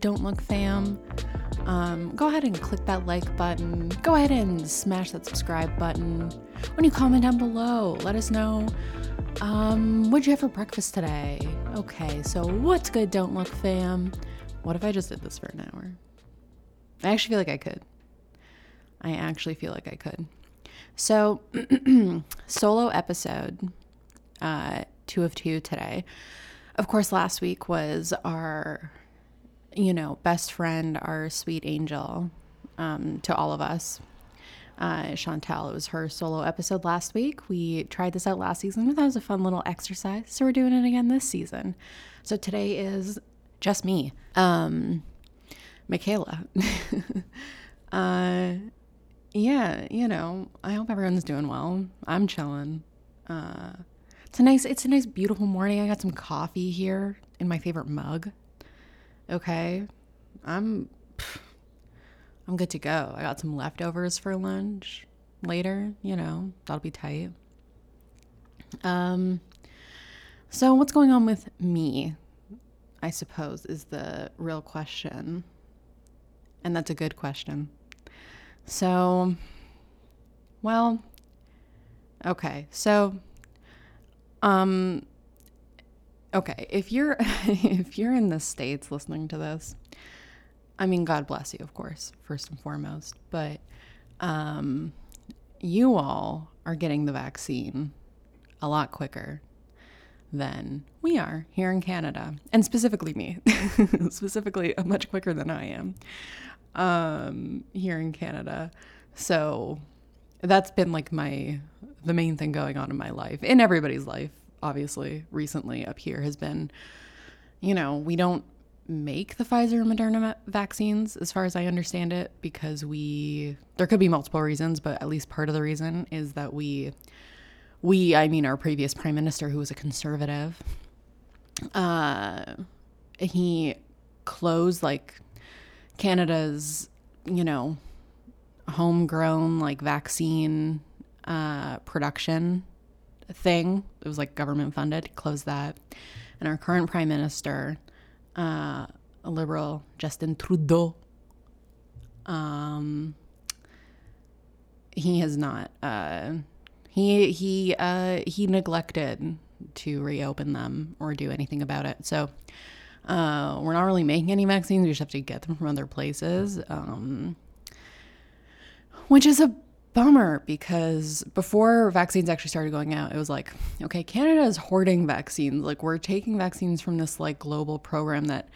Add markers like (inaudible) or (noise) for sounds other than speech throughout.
Don't look, fam. Um, go ahead and click that like button. Go ahead and smash that subscribe button. When you comment down below, let us know. Um, what'd you have for breakfast today? Okay, so what's good? Don't look, fam. What if I just did this for an hour? I actually feel like I could. I actually feel like I could. So, (clears throat) solo episode, uh, two of two today. Of course, last week was our, you know, best friend, our sweet angel um, to all of us. Uh, Chantel, it was her solo episode last week. We tried this out last season. Thought was a fun little exercise. So we're doing it again this season. So today is just me, um, Michaela. (laughs) uh, yeah, you know, I hope everyone's doing well. I'm chilling. Uh, it's a nice, it's a nice, beautiful morning. I got some coffee here in my favorite mug. Okay, I'm, I'm good to go. I got some leftovers for lunch later. You know, that'll be tight. Um, so what's going on with me? I suppose is the real question, and that's a good question. So, well, okay. So, um, okay. If you're (laughs) if you're in the states listening to this, I mean, God bless you, of course, first and foremost. But, um, you all are getting the vaccine a lot quicker than we are here in Canada, and specifically me, (laughs) specifically much quicker than I am um, here in Canada. So that's been like my the main thing going on in my life, in everybody's life, obviously, recently up here has been, you know, we don't make the Pfizer and Moderna vaccines, as far as I understand it, because we there could be multiple reasons, but at least part of the reason is that we we I mean our previous prime minister who was a conservative, uh, he closed like Canada's, you know, homegrown like vaccine uh, production thing. It was like government funded, closed that. And our current prime minister, uh, a liberal, Justin Trudeau, um, he has not. Uh, he he uh, he neglected to reopen them or do anything about it. So uh, we're not really making any vaccines. We just have to get them from other places, um, which is a bummer because before vaccines actually started going out, it was like, okay, Canada is hoarding vaccines. Like we're taking vaccines from this like global program that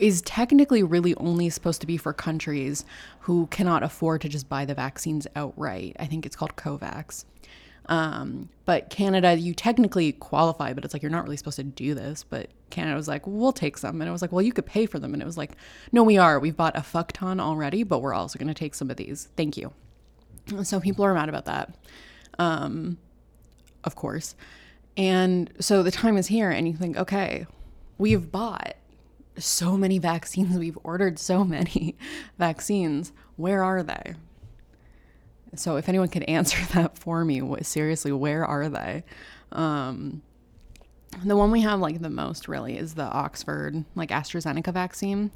is technically really only supposed to be for countries who cannot afford to just buy the vaccines outright. I think it's called COVAX. Um, but Canada, you technically qualify, but it's like you're not really supposed to do this. But Canada was like, we'll take some. And it was like, well, you could pay for them. And it was like, no, we are. We've bought a fuck ton already, but we're also going to take some of these. Thank you. So people are mad about that. Um, of course. And so the time is here, and you think, okay, we've bought so many vaccines, (laughs) we've ordered so many (laughs) vaccines. Where are they? So if anyone could answer (laughs) that for me, seriously, where are they? Um, the one we have like the most really is the Oxford like AstraZeneca vaccine.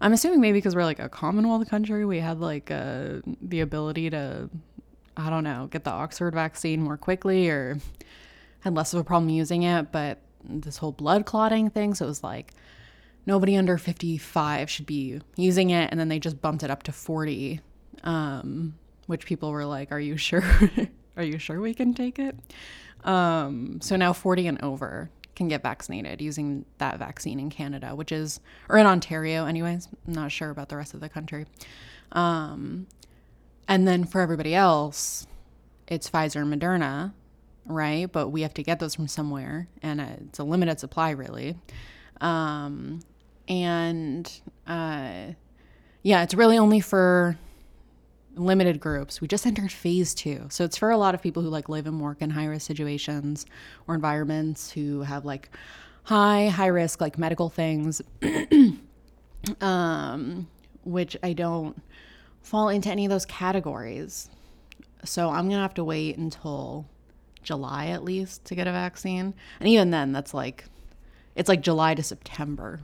I'm assuming maybe because we're like a Commonwealth country, we had like uh, the ability to, I don't know, get the Oxford vaccine more quickly or had less of a problem using it. But this whole blood clotting thing, so it was like nobody under 55 should be using it, and then they just bumped it up to 40. Um, which people were like, "Are you sure? (laughs) Are you sure we can take it?" Um, so now 40 and over can get vaccinated using that vaccine in Canada, which is or in Ontario, anyways. I'm not sure about the rest of the country. Um, and then for everybody else, it's Pfizer and Moderna, right? But we have to get those from somewhere, and it's a limited supply, really. Um, and uh, yeah, it's really only for limited groups. We just entered phase two. So it's for a lot of people who like live and work in high risk situations or environments who have like high, high risk, like medical things, (clears throat) um, which I don't fall into any of those categories. So I'm going to have to wait until July at least to get a vaccine. And even then, that's like, it's like July to September.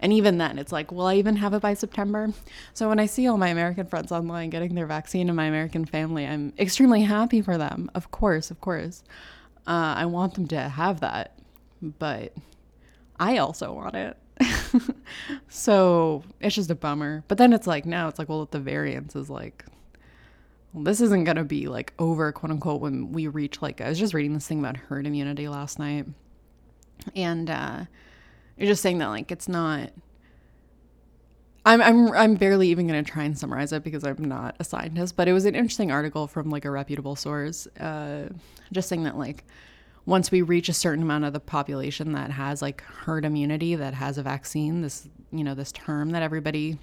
And even then, it's like, will I even have it by September? So when I see all my American friends online getting their vaccine and my American family, I'm extremely happy for them. Of course, of course. Uh, I want them to have that. But I also want it. (laughs) so it's just a bummer. But then it's like, now it's like, well, the variants is like, well, this isn't going to be like over, quote unquote, when we reach like, I was just reading this thing about herd immunity last night. And uh, you're just saying that like it's not. I'm I'm I'm barely even going to try and summarize it because I'm not a scientist, but it was an interesting article from like a reputable source, uh, just saying that like once we reach a certain amount of the population that has like herd immunity that has a vaccine this you know this term that everybody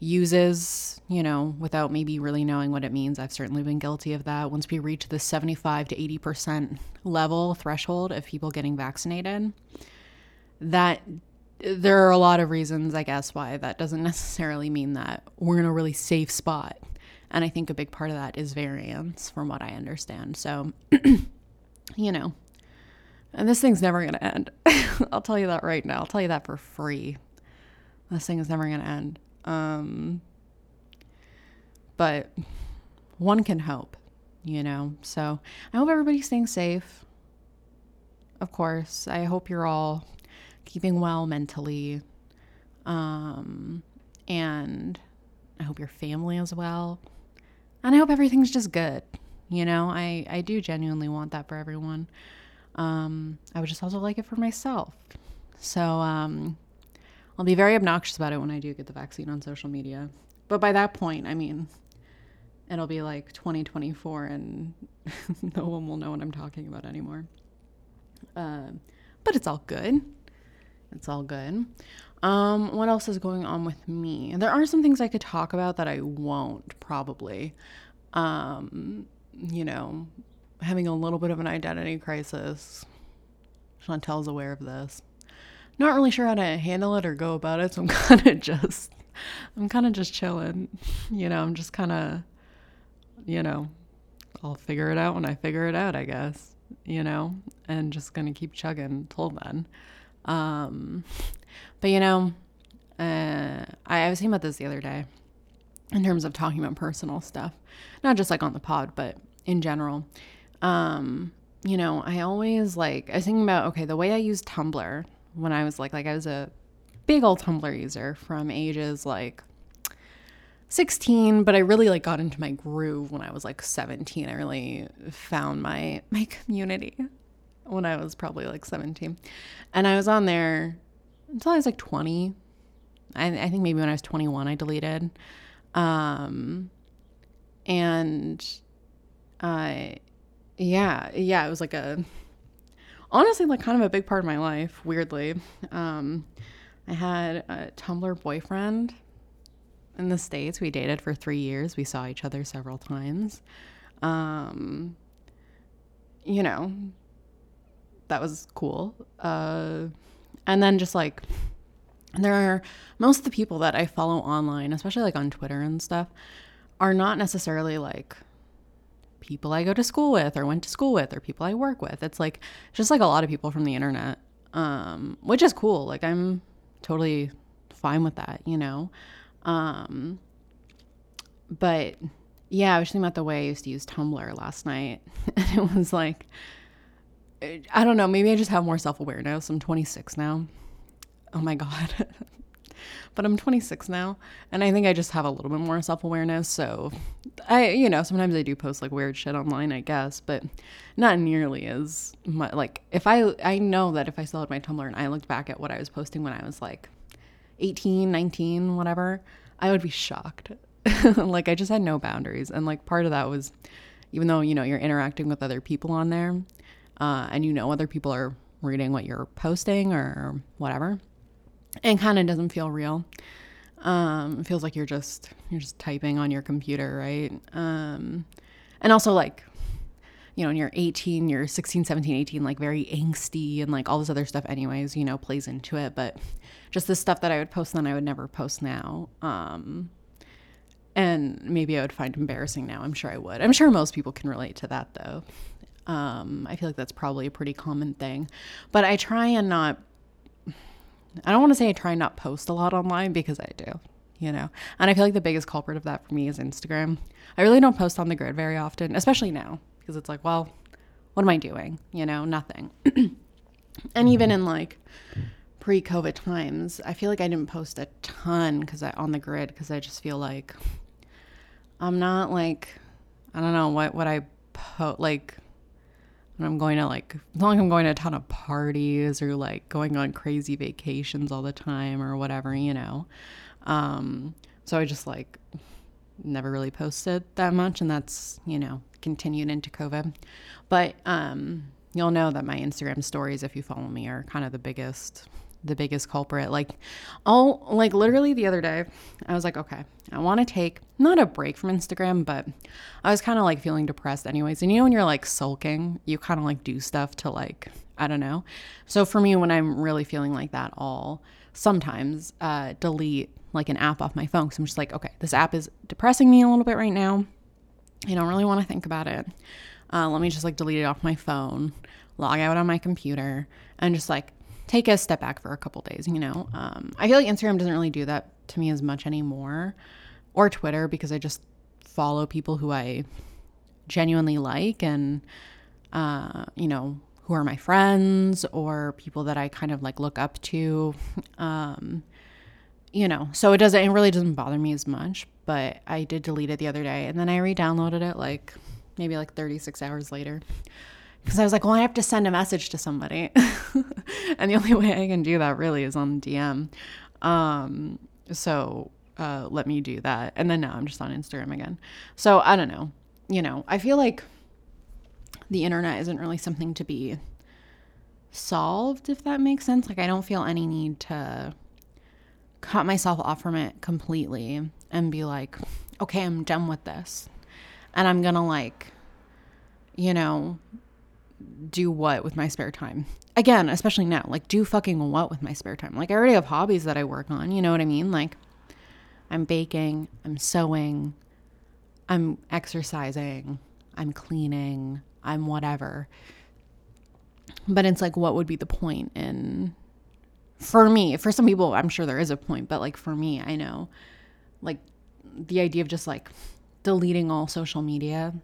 uses you know without maybe really knowing what it means i've certainly been guilty of that once we reach the 75 to 80% level threshold of people getting vaccinated that there are a lot of reasons i guess why that doesn't (laughs) necessarily mean that we're in a really safe spot and i think a big part of that is variants from what i understand so (clears throat) you know, and this thing's never going to end. (laughs) I'll tell you that right now. I'll tell you that for free. This thing is never going to end. Um, but one can hope, you know. So I hope everybody's staying safe. Of course, I hope you're all keeping well mentally. Um, and I hope your family as well. And I hope everything's just good. You know, I, I do genuinely want that for everyone. Um, I would just also like it for myself. So um, I'll be very obnoxious about it when I do get the vaccine on social media. But by that point, I mean, it'll be like 2024 and (laughs) no one will know what I'm talking about anymore. Uh, but it's all good. It's all good. Um, what else is going on with me? There are some things I could talk about that I won't probably. Um, you know, having a little bit of an identity crisis. Chantel's aware of this. Not really sure how to handle it or go about it, so I'm (laughs) kind of just, I'm kind of just chilling. You know, I'm just kind of, you know, I'll figure it out when I figure it out, I guess. You know, and just gonna keep chugging till then. Um, but you know, uh, I, I was thinking about this the other day in terms of talking about personal stuff, not just like on the pod, but in general. Um, you know, I always like I was thinking about okay, the way I used Tumblr when I was like like I was a big old Tumblr user from ages like 16, but I really like got into my groove when I was like 17. I really found my my community when I was probably like 17. And I was on there until I was like 20. I, I think maybe when I was 21 I deleted. Um, and uh, yeah, yeah, it was like a honestly like kind of a big part of my life. Weirdly, um, I had a Tumblr boyfriend in the states. We dated for three years. We saw each other several times. Um, you know, that was cool. Uh, and then just like there are most of the people that I follow online, especially like on Twitter and stuff, are not necessarily like people I go to school with or went to school with or people I work with. It's like just like a lot of people from the internet, um, which is cool. Like I'm totally fine with that, you know. Um, but yeah, I was thinking about the way I used to use Tumblr last night, (laughs) and it was like, I don't know, maybe I just have more self awareness. I'm 26 now oh my God. (laughs) but I'm 26 now, and I think I just have a little bit more self awareness. So, I, you know, sometimes I do post like weird shit online, I guess, but not nearly as much. Like, if I, I know that if I still had my Tumblr and I looked back at what I was posting when I was like 18, 19, whatever, I would be shocked. (laughs) like, I just had no boundaries. And like, part of that was, even though, you know, you're interacting with other people on there, uh, and you know, other people are reading what you're posting or whatever and kind of doesn't feel real. Um, it feels like you're just you're just typing on your computer, right? Um, and also like you know, when you're 18, you're 16, 17, 18, like very angsty and like all this other stuff, anyways, you know, plays into it. But just the stuff that I would post then, I would never post now. Um, and maybe I would find embarrassing now. I'm sure I would. I'm sure most people can relate to that though. Um, I feel like that's probably a pretty common thing. But I try and not, I don't want to say I try and not post a lot online because I do, you know? And I feel like the biggest culprit of that for me is Instagram. I really don't post on the grid very often, especially now, because it's like, well, what am I doing? You know, nothing. (clears throat) and even in like pre-COVID times, I feel like I didn't post a ton because I on the grid because I just feel like I'm not like I don't know what what I post like when I'm going to like not like I'm going to a ton of parties or like going on crazy vacations all the time or whatever, you know. Um, so I just like never really posted that much and that's, you know, continued into COVID. But um, you'll know that my Instagram stories, if you follow me, are kind of the biggest the biggest culprit. Like, all like literally the other day, I was like, okay, I want to take not a break from Instagram, but I was kind of like feeling depressed, anyways. And you know, when you're like sulking, you kind of like do stuff to like, I don't know. So for me, when I'm really feeling like that, all sometimes uh, delete like an app off my phone because I'm just like, okay, this app is depressing me a little bit right now. I don't really want to think about it. Uh, let me just like delete it off my phone, log out on my computer, and just like take a step back for a couple days, you know? Um, I feel like Instagram doesn't really do that to me as much anymore, or Twitter, because I just follow people who I genuinely like and, uh, you know, who are my friends or people that I kind of like look up to. Um, you know, so it doesn't, it really doesn't bother me as much, but I did delete it the other day and then I re downloaded it like maybe like 36 hours later because I was like, well, I have to send a message to somebody. (laughs) and the only way I can do that really is on DM. Um, so uh, let me do that. And then now I'm just on Instagram again. So I don't know. You know, I feel like the internet isn't really something to be solved, if that makes sense. Like, I don't feel any need to cut myself off from it completely and be like, okay, I'm done with this. And I'm going to, like, you know, do what with my spare time? Again, especially now, like do fucking what with my spare time? Like I already have hobbies that I work on, you know what I mean? Like I'm baking, I'm sewing, I'm exercising, I'm cleaning, I'm whatever. But it's like what would be the point in for me, for some people I'm sure there is a point, but like for me, I know like the idea of just like deleting all social media,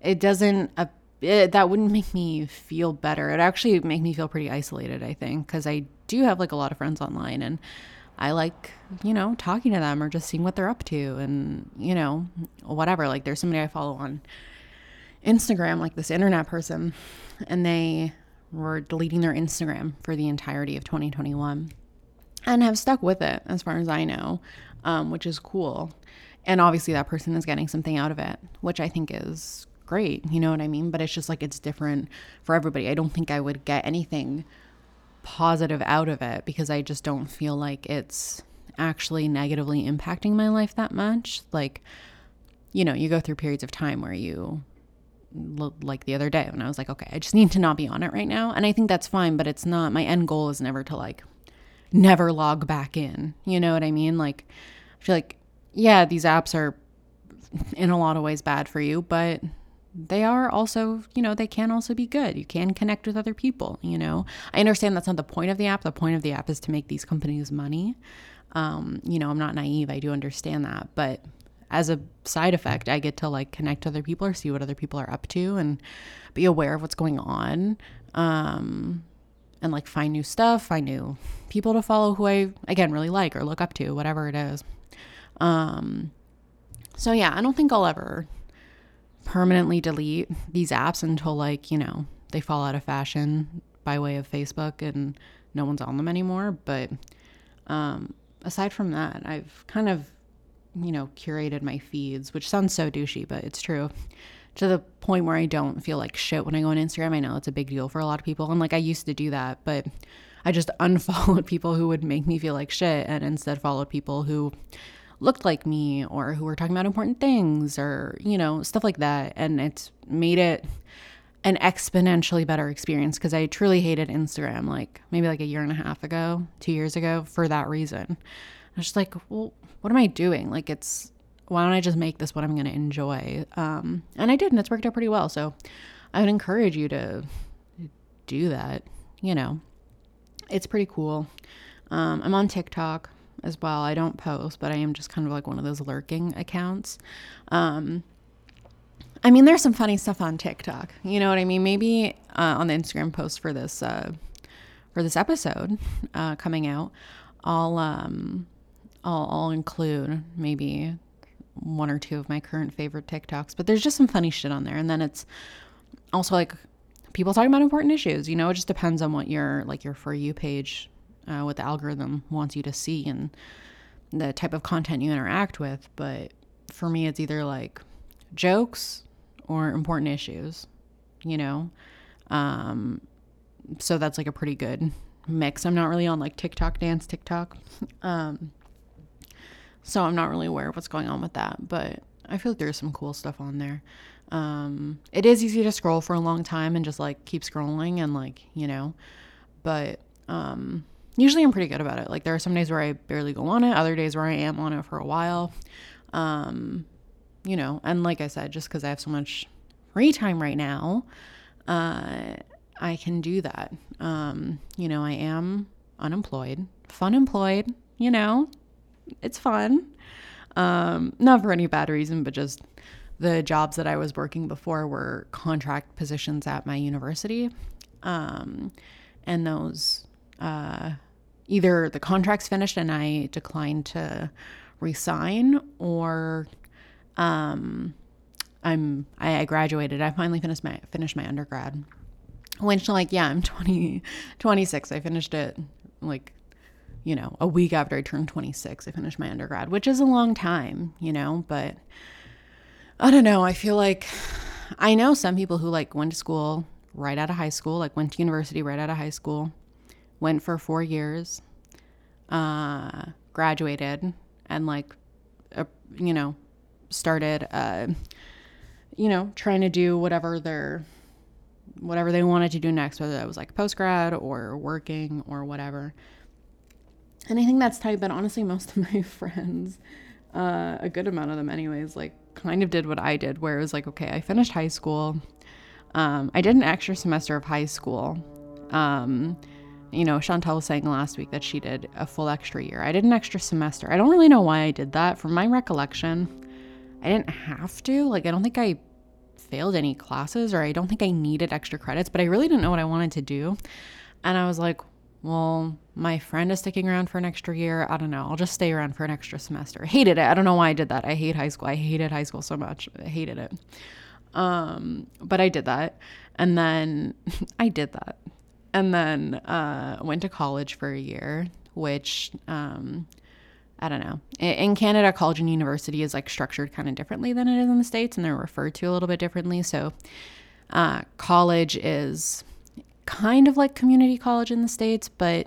it doesn't it, that wouldn't make me feel better. It actually make me feel pretty isolated, I think, because I do have like a lot of friends online and I like, you know, talking to them or just seeing what they're up to and, you know, whatever. Like there's somebody I follow on Instagram, like this internet person, and they were deleting their Instagram for the entirety of 2021 and have stuck with it as far as I know, um, which is cool. And obviously, that person is getting something out of it, which I think is great. You know what I mean? But it's just like it's different for everybody. I don't think I would get anything positive out of it because I just don't feel like it's actually negatively impacting my life that much. Like, you know, you go through periods of time where you like the other day when I was like, okay, I just need to not be on it right now. And I think that's fine, but it's not my end goal is never to like never log back in. You know what I mean? Like I feel like yeah, these apps are in a lot of ways bad for you, but they are also, you know, they can also be good. You can connect with other people, you know. I understand that's not the point of the app. The point of the app is to make these companies money. Um, you know, I'm not naive. I do understand that. But as a side effect, I get to like connect to other people or see what other people are up to and be aware of what's going on. Um, and like find new stuff, find new people to follow who I again really like or look up to, whatever it is. Um, so yeah, I don't think I'll ever permanently delete these apps until like, you know, they fall out of fashion by way of Facebook and no one's on them anymore. But um, aside from that, I've kind of, you know, curated my feeds, which sounds so douchey, but it's true. To the point where I don't feel like shit when I go on Instagram. I know it's a big deal for a lot of people. And like I used to do that, but I just (laughs) unfollowed people who would make me feel like shit and instead followed people who looked like me or who were talking about important things or, you know, stuff like that. And it's made it an exponentially better experience because I truly hated Instagram like maybe like a year and a half ago, two years ago for that reason. I was just like, well, what am I doing? Like, it's why don't I just make this what I'm going to enjoy? Um, and I did, and it's worked out pretty well. So I would encourage you to do that. You know, it's pretty cool. Um, I'm on TikTok as well. I don't post, but I am just kind of like one of those lurking accounts. Um, I mean, there's some funny stuff on TikTok. You know what I mean? Maybe uh, on the Instagram post for this uh, for this episode uh, coming out, I'll um, I'll, I'll include maybe one or two of my current favorite TikToks. But there's just some funny shit on there, and then it's also like people talking about important issues. You know, it just depends on what your like your for you page, uh, what the algorithm wants you to see, and the type of content you interact with. But for me, it's either like jokes or important issues. You know, um, so that's like a pretty good mix. I'm not really on like TikTok dance TikTok. (laughs) Um, so I'm not really aware of what's going on with that, but I feel like there's some cool stuff on there. Um, it is easy to scroll for a long time and just like keep scrolling and like, you know, but um, usually I'm pretty good about it. Like there are some days where I barely go on it, other days where I am on it for a while. Um, you know, and like I said, just because I have so much free time right now, uh, I can do that. Um, you know, I am unemployed, fun employed, you know, it's fun. Um, not for any bad reason, but just the jobs that I was working before were contract positions at my university. Um, and those, uh, either the contracts finished and I declined to resign, or um, I'm I, I graduated. I finally finished my finished my undergrad. Which like yeah, I'm 20, 26. I finished it like you know, a week after I turned 26, I finished my undergrad, which is a long time, you know, but I don't know. I feel like I know some people who like went to school right out of high school, like went to university right out of high school, went for four years, uh, graduated, and like, you know, started, uh, you know, trying to do whatever their whatever they wanted to do next, whether that was like post grad or working or whatever. And I think that's tight, but honestly, most of (laughs) my friends, uh, a good amount of them, anyways, like kind of did what I did, where it was like, okay, I finished high school. Um, I did an extra semester of high school. Um, you know, Chantel was saying last week that she did a full extra year. I did an extra semester. I don't really know why I did that. From my recollection, I didn't have to. Like, I don't think I failed any classes or I don't think I needed extra credits, but I really didn't know what I wanted to do. And I was like, well, my friend is sticking around for an extra year. I don't know. I'll just stay around for an extra semester. Hated it. I don't know why I did that. I hate high school. I hated high school so much. I hated it. Um, but I did that. And then (laughs) I did that. And then uh, went to college for a year, which um, I don't know. In Canada, college and university is like structured kind of differently than it is in the States, and they're referred to a little bit differently. So, uh, college is kind of like community college in the States, but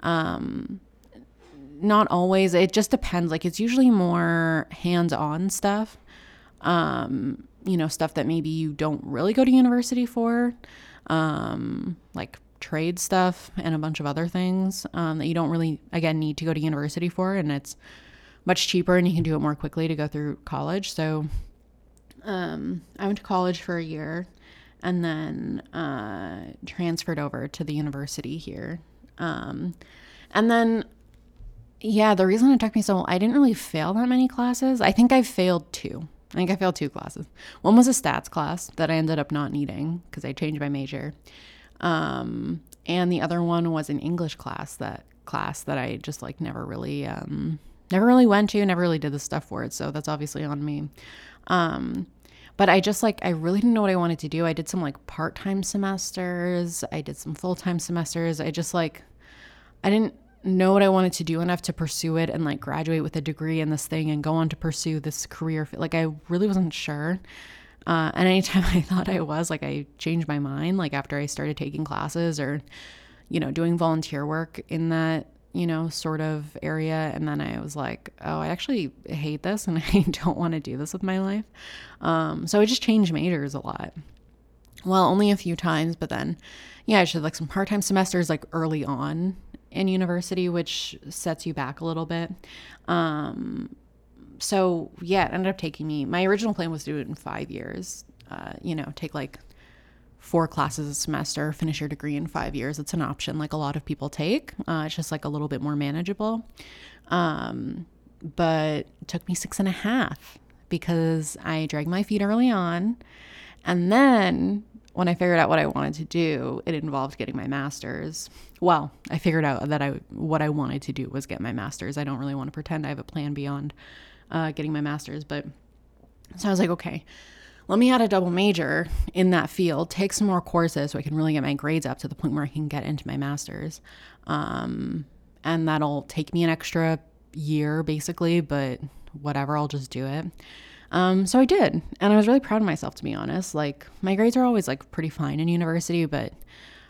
um, not always. It just depends. Like, it's usually more hands on stuff, um, you know, stuff that maybe you don't really go to university for, um, like trade stuff and a bunch of other things um, that you don't really, again, need to go to university for. And it's much cheaper and you can do it more quickly to go through college. So, um, I went to college for a year and then uh, transferred over to the university here. Um, and then, yeah, the reason it took me so long I didn't really fail that many classes. I think I failed two. I think I failed two classes. One was a stats class that I ended up not needing because I changed my major. Um, and the other one was an English class that class that I just like never really um, never really went to, never really did the stuff for it. So that's obviously on me. Um, but I just like, I really didn't know what I wanted to do. I did some like part time semesters, I did some full time semesters. I just like, I didn't know what I wanted to do enough to pursue it and like graduate with a degree in this thing and go on to pursue this career. Like, I really wasn't sure. Uh, and anytime (laughs) I thought I was, like, I changed my mind, like, after I started taking classes or, you know, doing volunteer work in that you know, sort of area. And then I was like, oh, I actually hate this and (laughs) I don't want to do this with my life. Um, so I just changed majors a lot. Well, only a few times, but then, yeah, I should like some part time semesters like early on in university, which sets you back a little bit. Um, so yeah, it ended up taking me, my original plan was to do it in five years, uh, you know, take like four classes a semester, finish your degree in five years. It's an option like a lot of people take. Uh, it's just like a little bit more manageable. Um, but it took me six and a half because I dragged my feet early on. And then when I figured out what I wanted to do, it involved getting my master's. Well, I figured out that I what I wanted to do was get my master's. I don't really want to pretend I have a plan beyond uh, getting my master's, but so I was like, okay, let me add a double major in that field, take some more courses so I can really get my grades up to the point where I can get into my master's. Um, and that'll take me an extra year basically, but whatever, I'll just do it. Um, so I did, and I was really proud of myself to be honest. Like my grades are always like pretty fine in university, but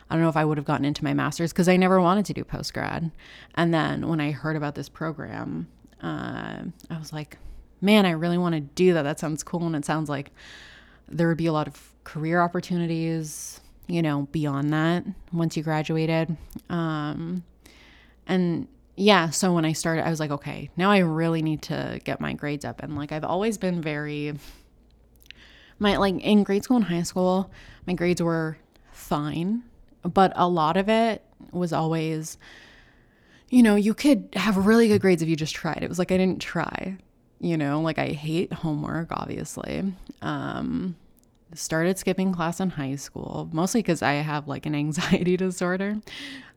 I don't know if I would have gotten into my master's because I never wanted to do post grad. And then when I heard about this program, uh, I was like, man, I really want to do that. That sounds cool, and it sounds like there would be a lot of career opportunities, you know, beyond that once you graduated. Um, and yeah, so when I started, I was like, okay, now I really need to get my grades up. And like, I've always been very, my, like, in grade school and high school, my grades were fine, but a lot of it was always, you know, you could have really good grades if you just tried. It was like I didn't try, you know, like I hate homework, obviously. Um, started skipping class in high school, mostly because I have like an (laughs) anxiety disorder.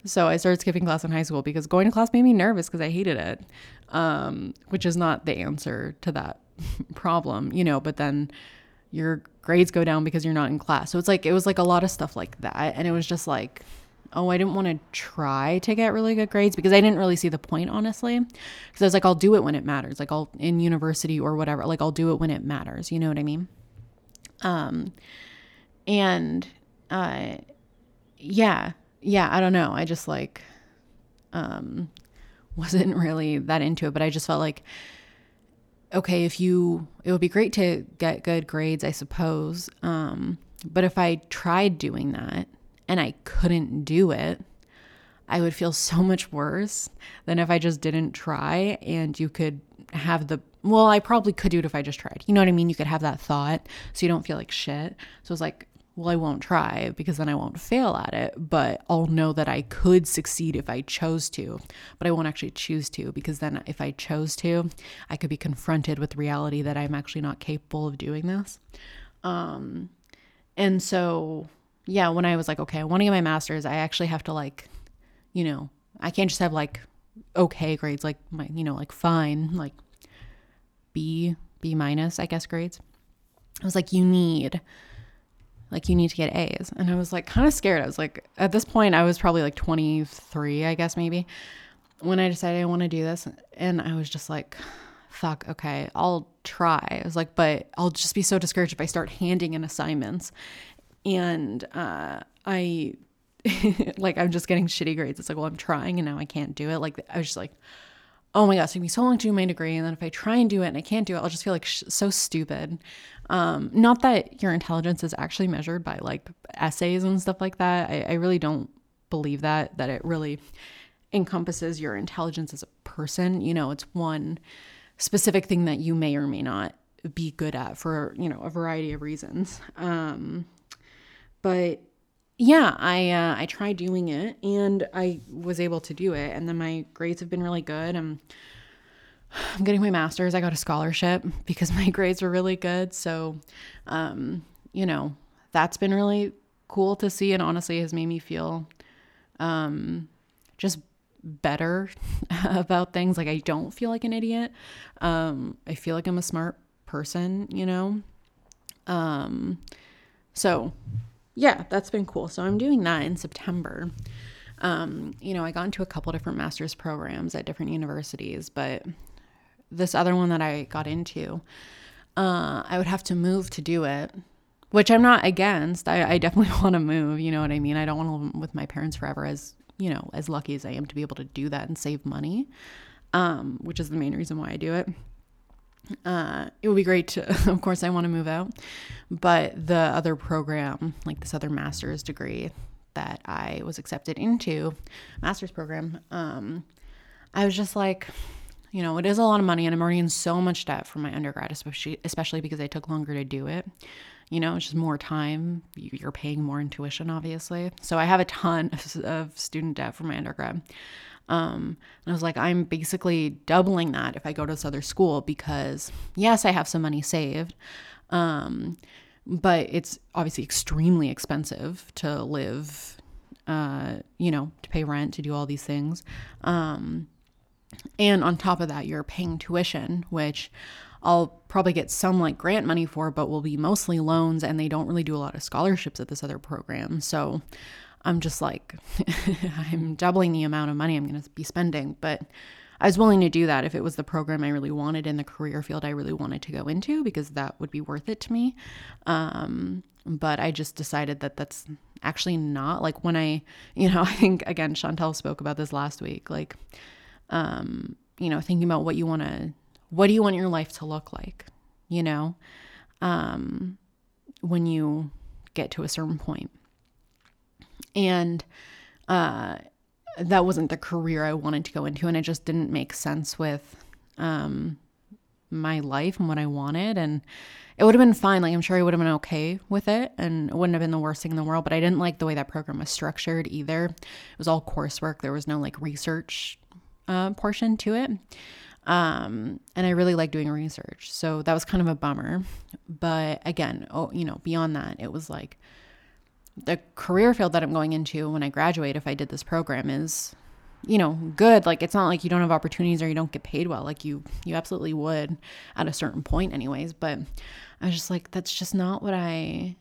So I started skipping class in high school because going to class made me nervous because I hated it, um, which is not the answer to that (laughs) problem, you know. But then your grades go down because you're not in class. So it's like, it was like a lot of stuff like that. And it was just like, oh, I didn't want to try to get really good grades because I didn't really see the point, honestly. Because I was like, I'll do it when it matters. Like, I'll in university or whatever, like, I'll do it when it matters. You know what I mean? Um, and, uh, yeah, yeah, I don't know. I just like um wasn't really that into it, but I just felt like okay, if you it would be great to get good grades, I suppose. Um but if I tried doing that and I couldn't do it, I would feel so much worse than if I just didn't try and you could have the well, I probably could do it if I just tried. You know what I mean? You could have that thought so you don't feel like shit. So it's like well, I won't try because then I won't fail at it, but I'll know that I could succeed if I chose to, but I won't actually choose to because then if I chose to, I could be confronted with reality that I'm actually not capable of doing this. Um, and so, yeah, when I was like, okay, I want to get my master's, I actually have to like, you know, I can't just have like okay grades, like my, you know, like fine, like B, B minus, I guess grades. I was like, you need like you need to get A's. And I was like kind of scared. I was like at this point I was probably like 23, I guess maybe, when I decided I want to do this and I was just like fuck, okay, I'll try. I was like, but I'll just be so discouraged if I start handing in assignments. And uh I (laughs) like I'm just getting shitty grades. It's like, well, I'm trying and now I can't do it. Like I was just like oh my gosh, it's taking me so long to do my degree. And then if I try and do it and I can't do it, I'll just feel like sh- so stupid. Um, not that your intelligence is actually measured by like essays and stuff like that. I, I really don't believe that, that it really encompasses your intelligence as a person. You know, it's one specific thing that you may or may not be good at for, you know, a variety of reasons. Um, but yeah, I uh, I tried doing it and I was able to do it, and then my grades have been really good. I'm I'm getting my master's. I got a scholarship because (laughs) my grades were really good. So, um, you know, that's been really cool to see, and honestly, has made me feel um, just better (laughs) about things. Like I don't feel like an idiot. Um, I feel like I'm a smart person. You know. Um, so yeah, that's been cool. So I'm doing that in September. Um, you know, I got into a couple different master's programs at different universities, but this other one that I got into, uh, I would have to move to do it, which I'm not against. I, I definitely (laughs) want to move. You know what I mean? I don't want to live with my parents forever, as you know, as lucky as I am to be able to do that and save money, um, which is the main reason why I do it uh, it would be great to, (laughs) of course, I want to move out. But the other program, like this other master's degree that I was accepted into, master's program, um, I was just like, you know, it is a lot of money, and I'm already in so much debt for my undergrad, especially especially because I took longer to do it. You know, it's just more time. You're paying more in tuition, obviously. So I have a ton (laughs) of, of student debt for my undergrad. Um, and I was like, I'm basically doubling that if I go to this other school because, yes, I have some money saved. Um, but it's obviously extremely expensive to live, uh, you know, to pay rent, to do all these things. Um, and on top of that, you're paying tuition, which I'll probably get some like grant money for, but will be mostly loans, and they don't really do a lot of scholarships at this other program. So I'm just like, (laughs) I'm doubling the amount of money I'm going to be spending. But I was willing to do that if it was the program I really wanted in the career field I really wanted to go into because that would be worth it to me. Um, but I just decided that that's actually not like when I, you know, (laughs) I think again, Chantel spoke about this last week. Like, um, you know, thinking about what you want to, what do you want your life to look like, you know, um, when you get to a certain point. And uh, that wasn't the career I wanted to go into, and it just didn't make sense with um, my life and what I wanted. And it would have been fine. Like, I'm sure I would have been okay with it, and it wouldn't have been the worst thing in the world. But I didn't like the way that program was structured either. It was all coursework, there was no like research uh, portion to it. Um, and I really like doing research. So that was kind of a bummer. But again, oh, you know, beyond that, it was like, the career field that I'm going into when I graduate, if I did this program, is you know good. Like it's not like you don't have opportunities or you don't get paid well. Like you you absolutely would at a certain point anyways. But i was just like that's just not what i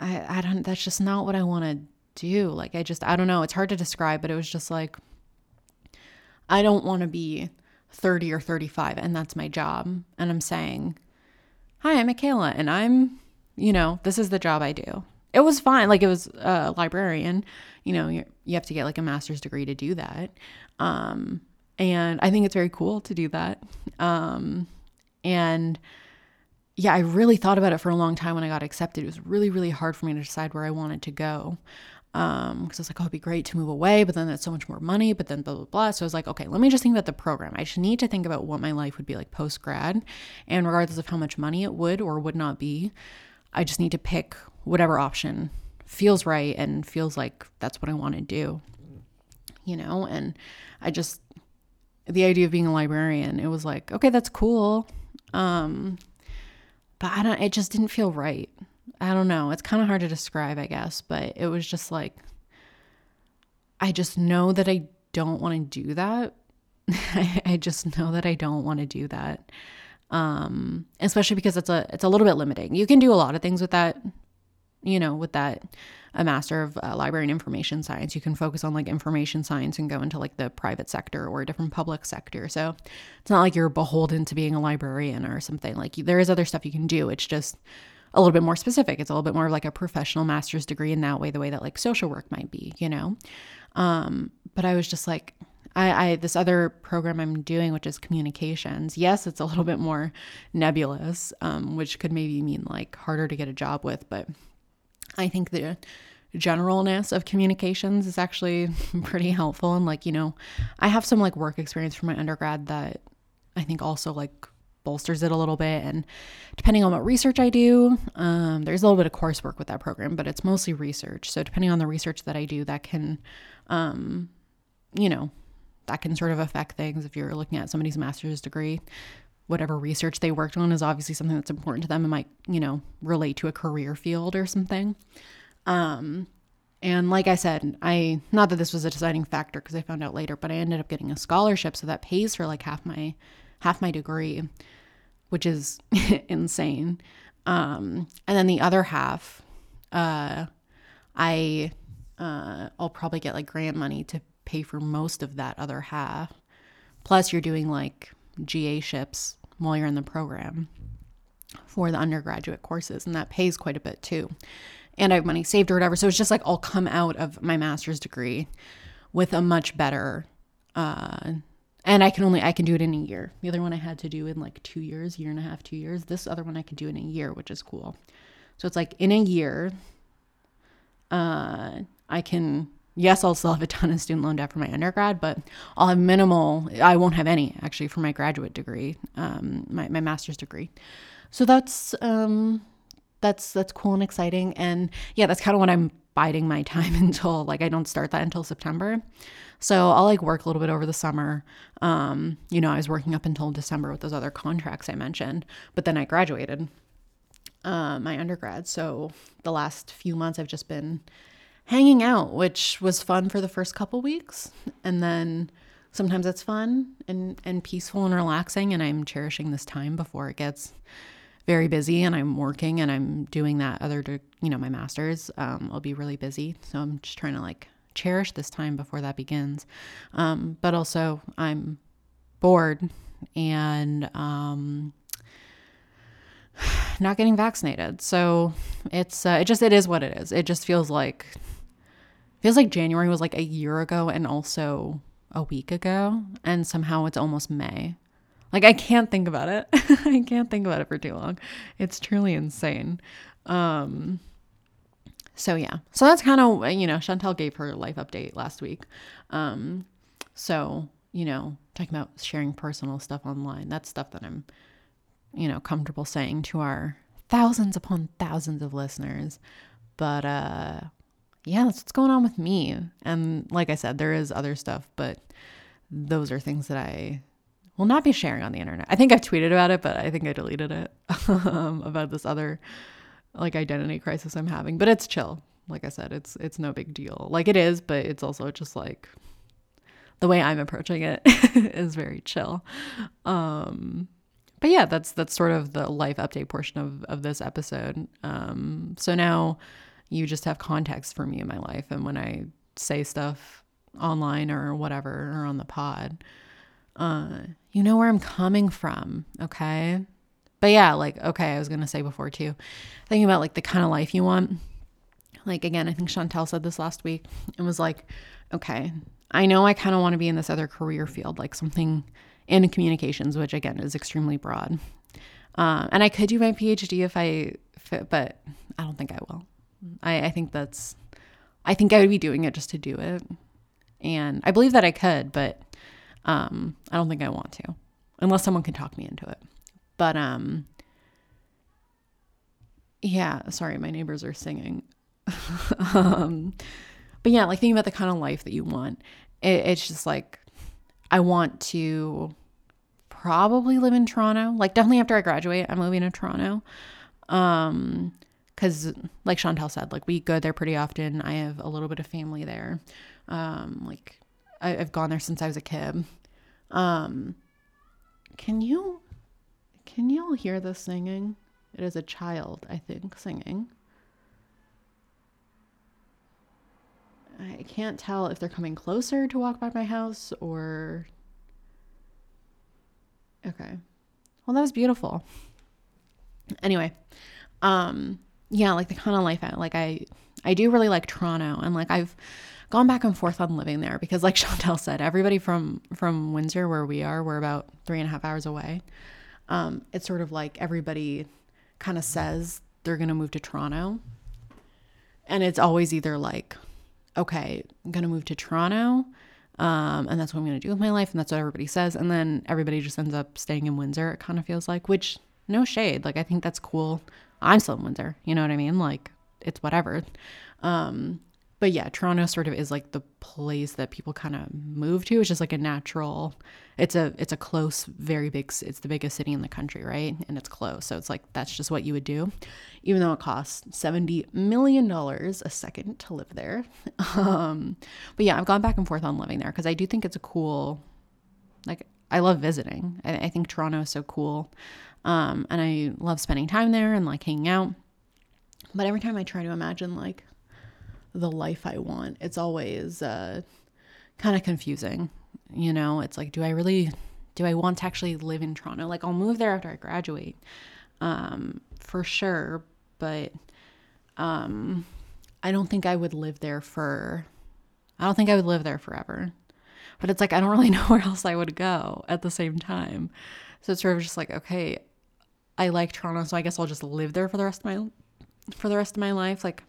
i i don't that's just not what i want to do. Like i just i don't know. It's hard to describe but it was just like i don't want to be 30 or 35 and that's my job. And i'm saying hi i'm michaela and i'm you know this is the job i do it was fine. Like it was a librarian, you know, you you have to get like a master's degree to do that. Um, and I think it's very cool to do that. Um, and yeah, I really thought about it for a long time when I got accepted. It was really, really hard for me to decide where I wanted to go. Um, because I was like, oh, it'd be great to move away, but then that's so much more money, but then blah, blah, blah. So I was like, okay, let me just think about the program. I just need to think about what my life would be like post grad. And regardless of how much money it would or would not be, I just need to pick whatever option feels right and feels like that's what I want to do. You know, and I just the idea of being a librarian, it was like, okay, that's cool. Um but I don't it just didn't feel right. I don't know. It's kind of hard to describe, I guess, but it was just like I just know that I don't want to do that. (laughs) I just know that I don't want to do that. Um, especially because it's a it's a little bit limiting. You can do a lot of things with that you know, with that a master of uh, library and information science, you can focus on like information science and go into like the private sector or a different public sector. So it's not like you're beholden to being a librarian or something. Like there is other stuff you can do. It's just a little bit more specific. It's a little bit more like a professional master's degree in that way, the way that like social work might be, you know. Um, but I was just like, I, I this other program I'm doing, which is communications. Yes, it's a little bit more nebulous, um, which could maybe mean like harder to get a job with, but I think the generalness of communications is actually (laughs) pretty helpful. And like, you know, I have some like work experience from my undergrad that I think also like bolsters it a little bit. And depending on what research I do, um, there's a little bit of coursework with that program, but it's mostly research. So depending on the research that I do, that can, um, you know, that can sort of affect things. If you're looking at somebody's master's degree, whatever research they worked on is obviously something that's important to them and might, you know, relate to a career field or something. Um, and like I said, I not that this was a deciding factor because I found out later, but I ended up getting a scholarship, so that pays for like half my half my degree, which is (laughs) insane. Um, and then the other half, uh, I uh, I'll probably get like grant money to pay for most of that other half. Plus, you're doing like GA ships while you're in the program for the undergraduate courses, and that pays quite a bit too. And I have money saved or whatever. So it's just like I'll come out of my master's degree with a much better uh and I can only I can do it in a year. The other one I had to do in like two years, year and a half, two years. This other one I can do in a year, which is cool. So it's like in a year, uh, I can yes, I'll still have a ton of student loan debt for my undergrad, but I'll have minimal, I won't have any actually for my graduate degree, um, my, my master's degree. So that's, um, that's that's cool and exciting. And yeah, that's kind of what I'm biding my time (laughs) until like I don't start that until September. So I'll like work a little bit over the summer. Um, you know, I was working up until December with those other contracts I mentioned, but then I graduated uh, my undergrad. So the last few months I've just been hanging out, which was fun for the first couple weeks, and then sometimes it's fun and and peaceful and relaxing, and I'm cherishing this time before it gets very busy and I'm working and I'm doing that other, you know, my master's. Um, I'll be really busy. So I'm just trying to like cherish this time before that begins. Um, but also, I'm bored and um, (sighs) not getting vaccinated. So it's uh, it just it is what it is. It just feels like feels like January was like a year ago and also a week ago, and somehow it's almost May. Like I can't think about it. (laughs) I can't think about it for too long. It's truly insane. Um, so yeah, so that's kind of you know Chantel gave her life update last week. Um, so you know talking about sharing personal stuff online, that's stuff that I'm you know comfortable saying to our thousands upon thousands of listeners. But uh, yeah, that's what's going on with me. And like I said, there is other stuff, but those are things that I will not be sharing on the internet. I think I've tweeted about it, but I think I deleted it (laughs) um, about this other like identity crisis I'm having, but it's chill. Like I said, it's it's no big deal. Like it is, but it's also just like the way I'm approaching it (laughs) is very chill. Um but yeah, that's that's sort of the life update portion of of this episode. Um so now you just have context for me in my life and when I say stuff online or whatever or on the pod, uh you know where I'm coming from, okay? But yeah, like, okay, I was to say before too, thinking about like the kind of life you want. Like, again, I think Chantel said this last week. and was like, okay, I know I kind of want to be in this other career field, like something in communications, which again is extremely broad. Um, and I could do my PhD if I fit, but I don't think I will. I, I think that's, I think I would be doing it just to do it. And I believe that I could, but um, I don't think I want to, unless someone can talk me into it. But um yeah, sorry, my neighbors are singing. (laughs) um but yeah, like thinking about the kind of life that you want. It, it's just like I want to probably live in Toronto. Like definitely after I graduate, I'm moving to Toronto. Um because like Chantel said, like we go there pretty often. I have a little bit of family there. Um, like I, have gone there since I was a kid. Um, can you can y'all hear the singing? It is a child, I think, singing. I can't tell if they're coming closer to walk by my house or. Okay. Well, that was beautiful. Anyway, um, yeah, like the kind of life I like. I I do really like Toronto, and like I've gone back and forth on living there because, like (laughs) Chantel said, everybody from from Windsor, where we are, we're about three and a half hours away um, it's sort of like everybody kind of says they're to move to Toronto. And it's always either like, okay, I'm to move to Toronto. Um, and that's what I'm going to do with my life. And that's what everybody says. And then everybody just ends up staying in Windsor, it kind of feels like, which no shade. Like, I think that's cool. I'm still in Windsor. You know what I mean? Like, it's whatever. Um, but yeah, Toronto sort of is like the place that people kind of move to. It's just like a natural. It's a it's a close, very big. It's the biggest city in the country, right? And it's close, so it's like that's just what you would do, even though it costs seventy million dollars a second to live there. (laughs) Um, but yeah, I've gone back and forth on living there because I do think it's a cool. Like I love visiting. I, I think Toronto is so cool, um, and I love spending time there and like hanging out. But every time I try to imagine like the life I want. It's always uh, kind of confusing. You know, it's like, do I really, do I want to actually live in Toronto? Like, I'll move there after I graduate, um, for sure. But um, I don't think I would live there for, I don't think I would live there forever. But it's like, I don't really (laughs) know where else I would go at the same time. So it's sort of just like, okay, I like Toronto, so I guess I'll just live there for the rest of my for the rest of my life. Like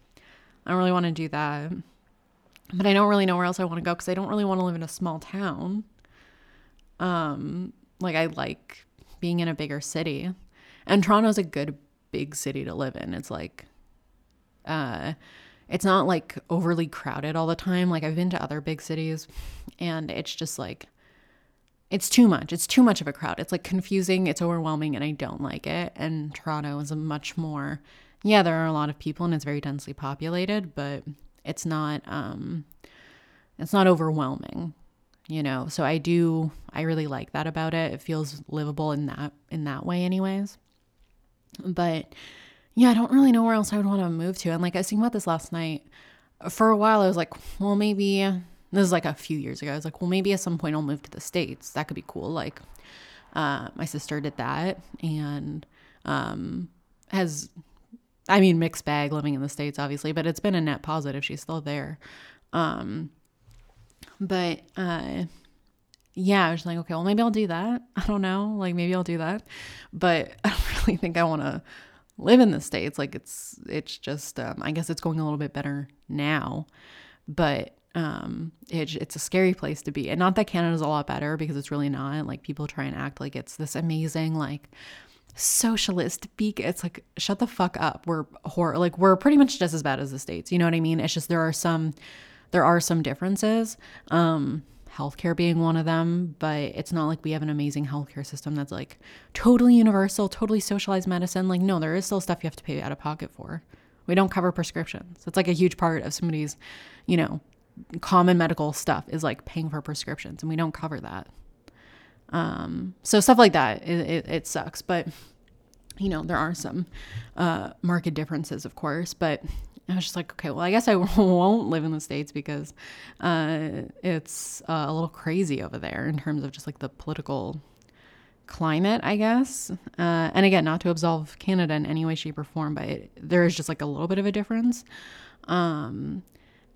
I don't really want to do that. But I don't really know where else I want to go because I don't really want to live in a small town. Um, like I like being in a bigger city. And Toronto's a good big city to live in. It's like uh it's not like overly crowded all the time. Like I've been to other big cities and it's just like it's too much. It's too much of a crowd. It's like confusing, it's overwhelming and I don't like it. And Toronto is a much more yeah, there are a lot of people and it's very densely populated, but it's not um it's not overwhelming you know so i do i really like that about it it feels livable in that in that way anyways but yeah i don't really know where else i would want to move to and like i was thinking about this last night for a while i was like well maybe this is like a few years ago i was like well maybe at some point i'll move to the states that could be cool like uh, my sister did that and um, has i mean mixed bag living in the states obviously but it's been a net positive she's still there um, but uh, yeah, I was like, okay, well, maybe I'll do that. (laughs) I don't know. Like, maybe I'll do that. But (laughs) I don't really think I want to live in the States. Like, it's, it's just, um, I guess it's going a little bit better now. But um, it, it's a scary place to be. And not that Canada's a lot better because it's really not. Like, people try and act like it's this amazing, like, socialist beak it's like shut the fuck up we're horror like we're pretty much just as bad as the states you know what i mean it's just there are some there are some differences, um, healthcare being one of them, but it's not like we have an amazing healthcare system that's like totally universal, totally socialized medicine. Like, no, there is still stuff you have to pay out of pocket for. We don't cover prescriptions. It's like a huge part of somebody's, you know, common medical stuff is like paying for prescriptions, and we don't cover that. Um, so stuff like that, it, it, it sucks, but you know, there are some uh, market differences, of course, but I was just like, okay, well, I guess I (laughs) won't live in the States because uh, it's uh, a little crazy over there in terms of just like the political climate, I guess. Uh, and again, not to absolve Canada in any way, shape, or form, but it, there is just like a little bit of a difference. Um,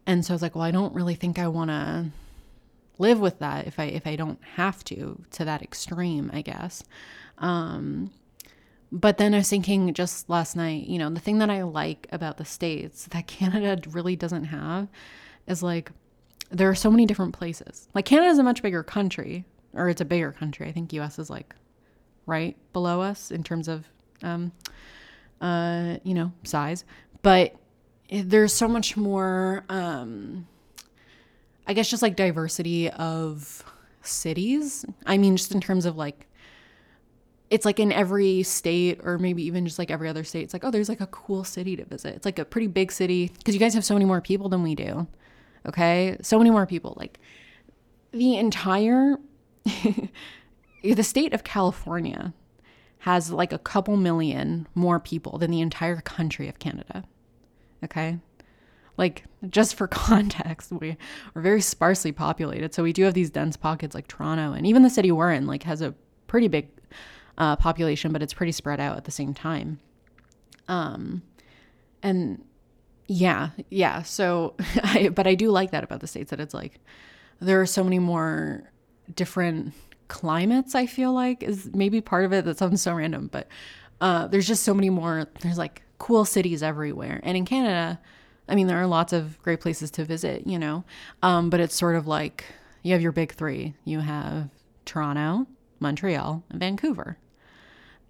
and so I was like, well, I don't really think I want to live with that if I if I don't have to to that extreme, I guess. Um, but then I was thinking just last night, you know, the thing that I like about the States that (laughs) Canada really doesn't have is like there are so many different places. Like Canada is a much bigger country, or it's a bigger country. I think US is like right below us in terms of um uh, you know, size. But there's so much more um I guess just like diversity of cities. I mean, just in terms of like it's like in every state or maybe even just like every other state it's like oh there's like a cool city to visit. It's like a pretty big city because you guys have so many more people than we do okay? So many more people. Like the entire (laughs) the state of california has like a couple million more people than the entire country of canada okay like just for (laughs) context we are very sparsely populated so we do have these dense pockets like toronto and even the city we're in like has a pretty big uh, population, but it's pretty spread out at the same time. Um, and yeah, yeah. So, (laughs) I, but I do like that about the states that it's like there are so many more different climates. I feel like is maybe part of it. That sounds so random, but uh, there's just so many more. There's like cool cities everywhere, and in Canada, I mean, there are lots of great places to visit. You know, um, but it's sort of like you have your big three. You have Toronto, Montreal, and Vancouver.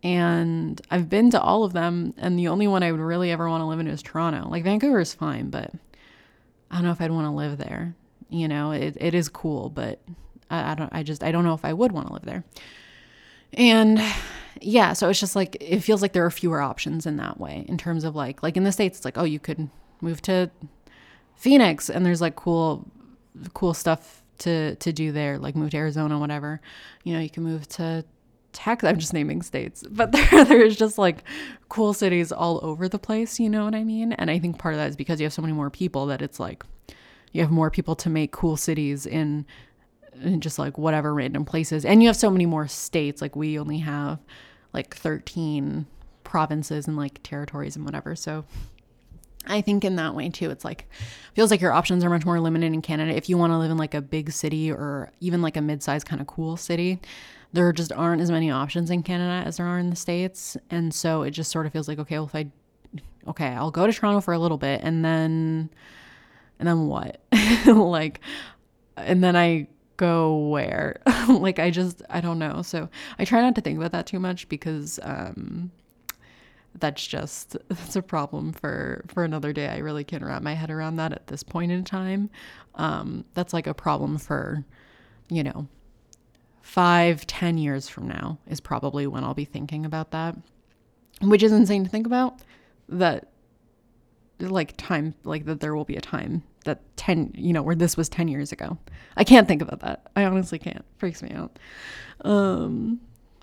And I've been to all of them, and the only one I would really ever want to live in is Toronto. Like Vancouver is fine, but I don't know if I'd want to live there. You know, it, it is cool, but I, I don't. I just I don't know if I would want to live there. And yeah, so it's just like it feels like there are fewer options in that way in terms of like like in the states, it's like oh you could move to Phoenix and there's like cool cool stuff to to do there, like move to Arizona, whatever. You know, you can move to Texas. I'm just naming states, but (laughs) there there's just like cool cities all over the place. You know what I mean? And I think part of that is because you have so many more people that it's like you have more people to make cool cities in, in just like whatever random places, and you have so many more states. Like we only have like 13 provinces and like territories and whatever. So I think in that way too, it's like feels like your options are much more limited in Canada. If you want to live in like a big city or even like a mid-sized kind of cool city, there just aren't as many options in Canada as there are in the States. And so it just sort of feels like, okay, well, if I, okay, I'll go to Toronto for a little bit and then, and then what? (laughs) like, and then I go where? (laughs) like, I just, I don't know. So I try not to think about that too much because, um, that's just (laughs) that's a problem for for another day. I really can't wrap my head around that at this point in time. Um, that's like a problem for, you know, five, ten years from now is probably when I'll be thinking about that, which is insane to think about. That like time, like that there will be a time that 10, you know, where this was 10 years ago. I can't think about that. I honestly can't. Freaks me out. Um,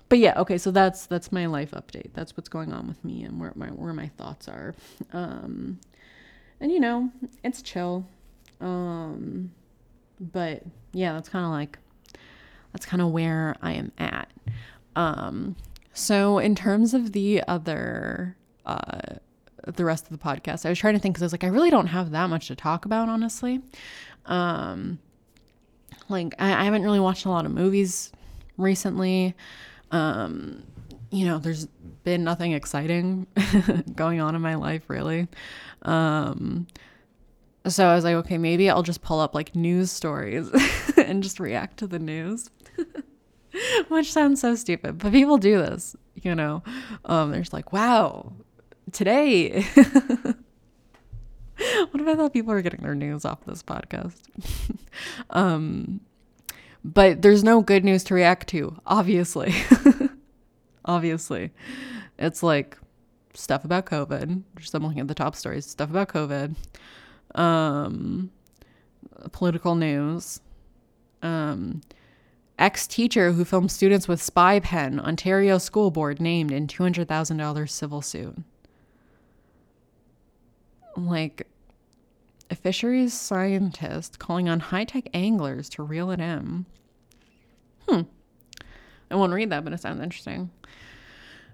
but yeah, okay, so that's that's my life update. That's what's going on with me and where my where my thoughts are. Um, and you know, it's chill. Um, but yeah, that's kind of like that's kind of where I am at. Um, so in terms of the other uh the rest of the podcast, I was trying to think because I was like, I really don't have that much to talk about, honestly. Um, like I, I haven't really watched a lot of movies recently. Um, you know, there's been nothing exciting (laughs) going on in my life, really. Um, so I was like, okay, maybe I'll just pull up like news stories (laughs) and just react to the news. (laughs) Which sounds so stupid, but people do this, you know. Um, they're just like, wow, today. (laughs) what if I thought people were getting their news off this podcast? (laughs) um, but there's no good news to react to, obviously. (laughs) obviously. It's like stuff about COVID. Just I'm looking at the top stories. Stuff about COVID. Um, political news. Um, ex teacher who filmed students with spy pen. Ontario School Board named in $200,000 civil suit. Like, a fisheries scientist calling on high tech anglers to reel it in. Hmm. I won't read that, but it sounds interesting.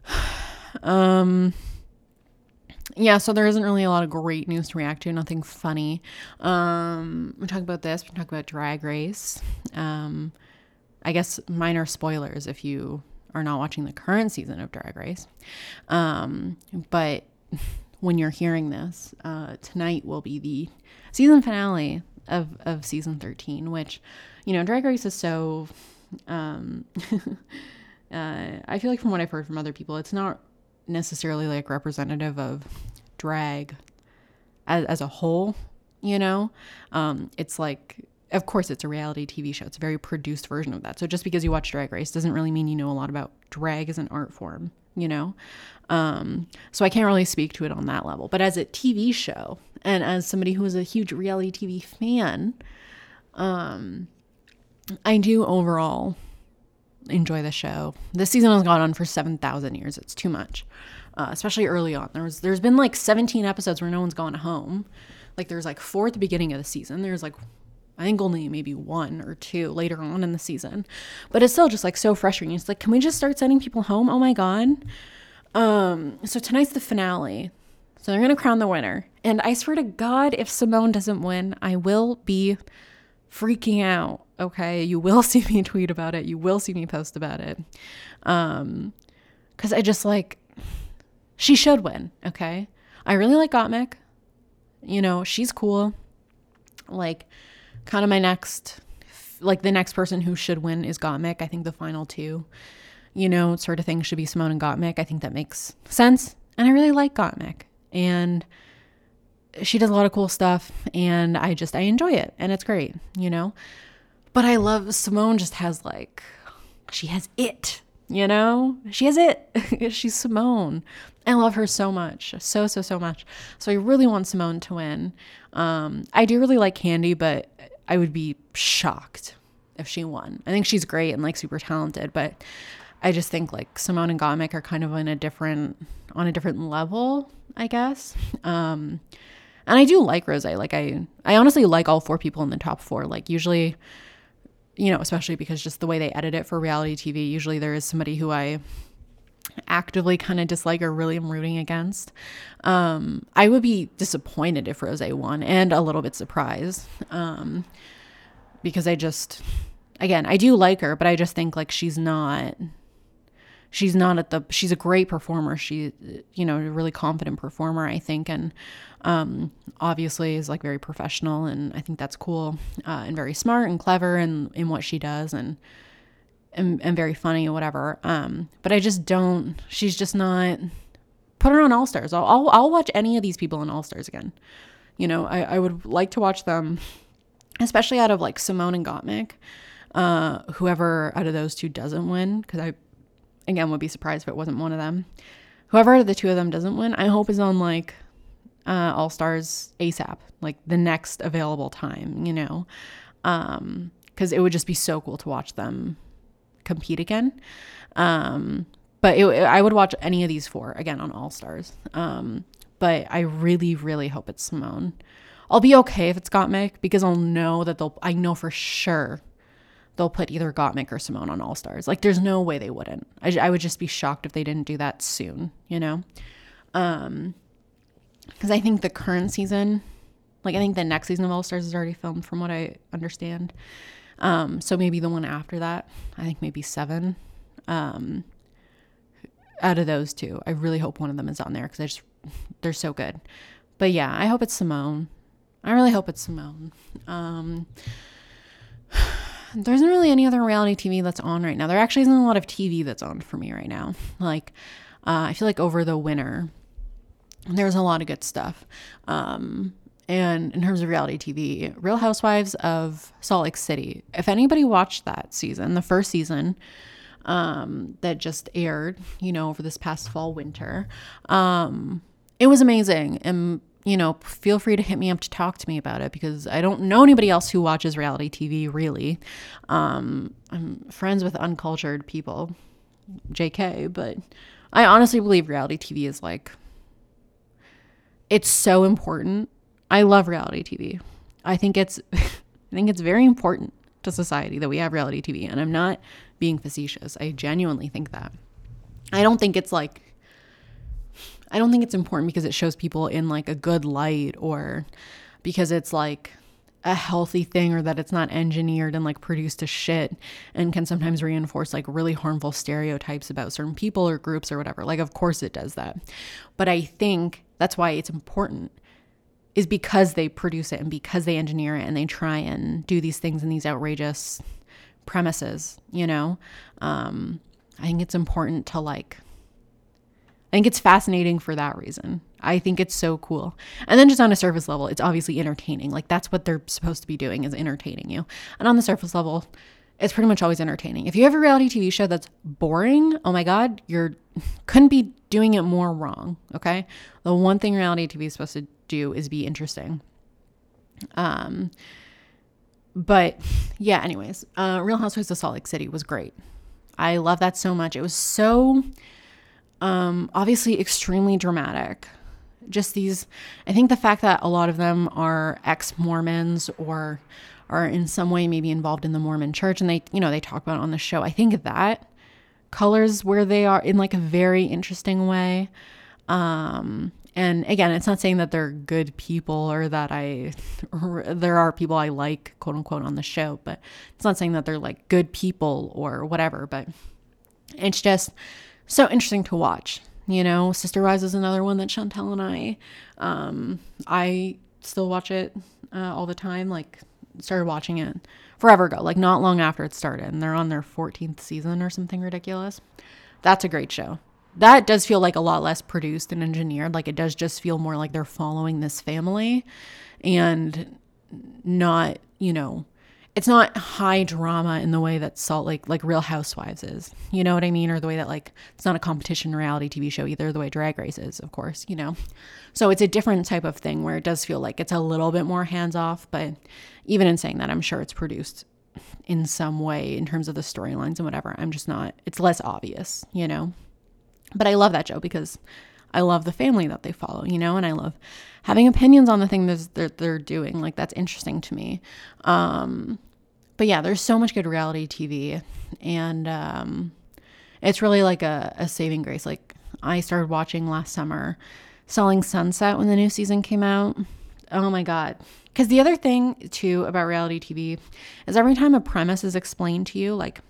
(sighs) um, yeah, so there isn't really a lot of great news to react to, nothing funny. Um, we talk about this, we talk about Drag Race. Um, I guess minor spoilers if you are not watching the current season of Drag Race. Um, but (laughs) when you're hearing this, uh, tonight will be the season finale of, of season 13, which, you know, Drag Race is so. Um, (laughs) uh, I feel like from what I've heard from other people, it's not necessarily like representative of drag as, as a whole, you know? Um, it's like, of course, it's a reality TV show. It's a very produced version of that. So just because you watch Drag Race doesn't really mean you know a lot about drag as an art form you know? Um, so I can't really speak to it on that level. But as a TV show and as somebody who is a huge reality TV fan, um, I do overall enjoy the show. This season has gone on for 7,000 years. It's too much. Uh, especially early on. There was there's been like 17 episodes where no one's gone home. Like there's like four at the beginning of the season. There's like I think only maybe one or two later on in the season. But it's still just like so frustrating. It's like, can we just start sending people home? Oh my God. Um, so tonight's the finale. So they're gonna crown the winner. And I swear to God, if Symone doesn't win, I will be freaking out. Okay. You will (laughs) see me tweet about it. You will see me post about it. Um, because I just like she should win. Okay. I really like Gottmik. You know, she's cool. Like kind of my next like the next person who should win is Gottmik. I think the final two, you know, sort of thing should be Symone and Gottmik. I think that makes sense. And I really like Gottmik. And she does a lot of cool stuff and I just I enjoy it and it's great, you know. But I love Symone just has like she has it, you know? She has it. (laughs) She's Symone I love her so much. So so so much. So I really want Symone to win. Um I do really like Kandy but I would be shocked if she won. I think she's great and like super talented, but I just think like Symone and Gottmik are kind of in a different on a different level, I guess. Um and I do like Rose. Like I I honestly like all four people in the top 4. Like usually you know, especially because just the way they edit it for reality TV, usually there is somebody who I actively kind of dislike or really am rooting against. Um, I would be disappointed if Rose won and a little bit surprised um, because I just, again, I do like her, but I just think like she's not. She's not at the. She's a great performer. She, you know, a really confident performer, I think, and um, obviously is like very professional, and I think that's cool, uh, and very smart and clever in in what she does, and and, and very funny or whatever. Um, but I just don't, she's just not put her on All Stars. I'll, I'll, I'll watch any of these people on All Stars again. You know, I, I would like to watch them, especially out of like Symone and Gottmik. Uh, whoever out of those two doesn't win, because I, again, would be surprised if it wasn't one of them. Whoever of the two of them doesn't win, I hope is on like uh, All Stars ASAP, like the next available time, you know, because um, it would just be so cool to watch them compete again. Um, but it, I would watch any of these four again on All Stars. Um, but I really, really hope it's Symone. I'll be okay if it's Gottmik because I'll know that they'll. I know for sure they'll put either Gottmik or Symone on All Stars. Like, there's no way they wouldn't. I, I would just be shocked if they didn't do that soon. You know, um, because I think the current season, like I think the next season of All Stars is already filmed, from what I understand. Um, so maybe the one after that, I think maybe seven. Um, out of those two, I really hope one of them is on there because I just they're so good. But yeah, I hope it's Symone. I really hope it's Symone. Um, (sighs) there isn't really any other reality TV that's on right now. There actually isn't a lot of TV that's on for me right now. Like, uh, I feel like over the winter, there's a lot of good stuff. Um, and in terms of reality TV, Real Housewives of Salt Lake City. If anybody watched that season, the first season um, that just aired, you know, over this past fall winter, um, it was amazing. And you know, feel free to hit me up to talk to me about it because I don't know anybody else who watches reality TV really. Um, I'm friends with uncultured people, JK, but I honestly believe reality TV is like, it's so important. I love reality TV. I think it's, (laughs) I think it's very important to society that we have reality TV, and I'm not being facetious. I genuinely think that. I don't think it's like I don't think it's important because it shows people in like a good light or because it's like a healthy thing or that it's not engineered and like produced to shit and can sometimes reinforce like really harmful stereotypes about certain people or groups or whatever. Like, of course it does that. But I think that's why it's important is because they produce it and because they engineer it and they try and do these things in these outrageous premises, you know? Um, I think it's important to like I think it's fascinating for that reason. I think it's so cool. And then just on a surface level, it's obviously entertaining. Like that's what they're supposed to be doing is entertaining you. And on the surface level, it's pretty much always entertaining. If you have a reality TV show that's boring, oh my god, you're (laughs) couldn't be doing it more wrong, okay? The one thing reality TV is supposed to do is be interesting. Um but (sighs) yeah, anyways, uh Real Housewives of Salt Lake City was great. I love that so much. It was so um, obviously, extremely dramatic. Just these, I think the fact that a lot of them are ex Mormons or are in some way maybe involved in the Mormon church and they, you know, they talk about on the show. I think that colors where they are in like a very interesting way. Um, and again, it's not saying that they're good people or that I, or (laughs) there are people I like, quote unquote, on the show, but it's not saying that they're like good people or whatever. But it's just so interesting to watch. You know, Sister Wives is another one that Chantel and I, um, I still watch it uh, all the time. Like, started watching it forever ago, like not long after it started, and they're on their 14th season or something ridiculous. That's a great show. That does feel like a lot less produced and engineered. Like, it does just feel more like they're following this family and not, you know, it's not high drama in the way that Salt Lake, like Real Housewives is. You know what I mean? Or the way that, like, it's not a competition reality TV show either, the way Drag Race is, of course, you know? So it's a different type of thing where it does feel like it's a little bit more hands off. But even in saying that, I'm sure it's produced in some way in terms of the storylines and whatever. I'm just not, it's less obvious, you know? But I love that show because I love the family that they follow, you know, and I love having opinions on the thing that they're, they're doing. Like that's interesting to me. Um, but yeah, there's so much good reality TV, and um, it's really like a, a saving grace. Like I started watching last summer, Selling Sunset when the new season came out. Oh my god. Because the other thing too about reality TV is every time a premise is explained to you, like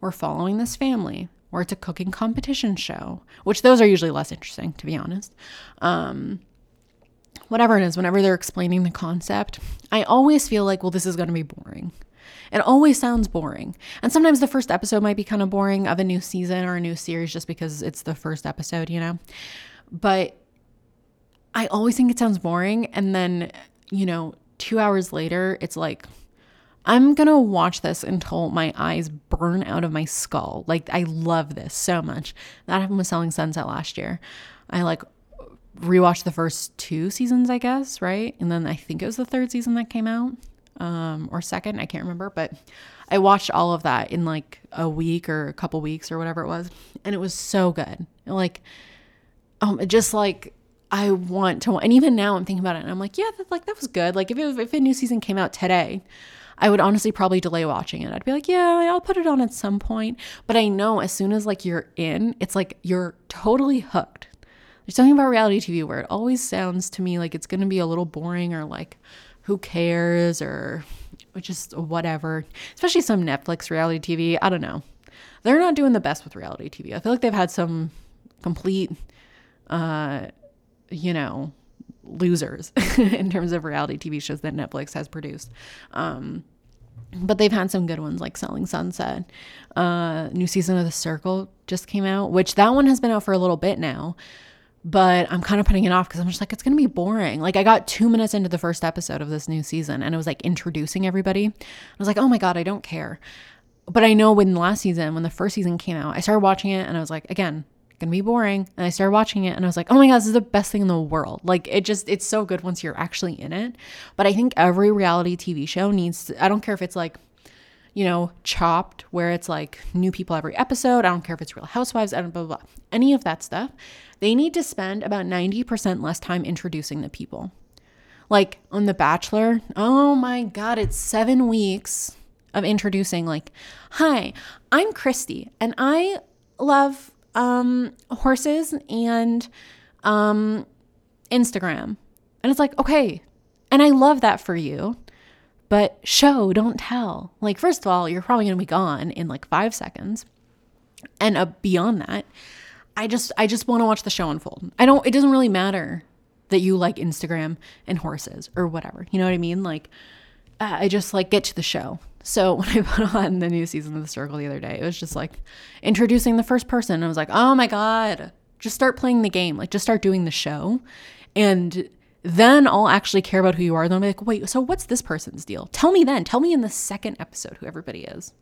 we're following this family, or it's a cooking competition show, which those are usually less interesting, to be honest. Um, whatever it is, whenever they're explaining the concept, I always feel like, well, this is going to be boring. It always sounds boring. And sometimes the first episode might be kind of boring of a new season or a new series just because it's the first episode, you know? But I always think it sounds boring. And then, you know, two hours later, it's like, I'm to watch this until my eyes burn out of my skull. Like, I love this so much. That happened with Selling Sunset last year. I like rewatched the first two seasons, I guess, right? And then I think it was the third season that came out um, or second, I can't remember, but I watched all of that in like a week or a couple weeks or whatever it was. And it was so good. Like, um, just like I want to, and even now I'm thinking about it and I'm like, yeah, that, like that was good. Like if, it, if a new season came out today, I would honestly probably delay watching it. I'd be like, yeah, I'll put it on at some point. But I know as soon as like you're in, it's like you're totally hooked. There's something about reality TV where it always sounds to me like it's going to be a little boring or like, who cares or just whatever. Especially some Netflix reality TV. I don't know. They're not doing the best with reality TV. I feel like they've had some complete, uh, you know, losers (laughs) in terms of reality TV shows that Netflix has produced. Um, but they've had some good ones like Selling Sunset. Uh, new season of The Circle just came out, which that one has been out for a little bit now but I'm kind of putting it off because I'm just like, it's going to be boring. Like, I got two minutes into the first episode of this new season and it was like introducing everybody. I was like, oh my God, I don't care. But I know when last season, when the first season came out, I started watching it and I was like, again, gonna be boring. And I started watching it and I was like, oh my God, this is the best thing in the world. Like, it just, it's so good once you're actually in it. But I think every reality TV show needs, to, I don't care if it's like, you know, chopped, where it's like new people every episode. I don't care if it's Real Housewives, I don't blah, blah, blah. Any of that stuff. They need to spend about 90% less time introducing the people. Like on The Bachelor, oh my God, it's seven weeks of introducing, like, hi, I'm Christy, and I love um, horses and um, Instagram. And it's like, okay, and I love that for you. But show, don't tell. Like, first of all, you're probably going to be gone in like five seconds. And uh, beyond that, I just I just want to watch the show unfold. I don't. It doesn't really matter that you like Instagram and horses or whatever. You know what I mean? Like, uh, I just like get to the show. So (laughs) when I put on the new season of The Circle the other day, it was just like introducing the first person. I was like, oh my god, just start playing the game. Like, just start doing the show, and then I'll actually care about who you are. Then I'll be like, wait, so what's this person's deal? Tell me then. Tell me in the second episode who everybody is.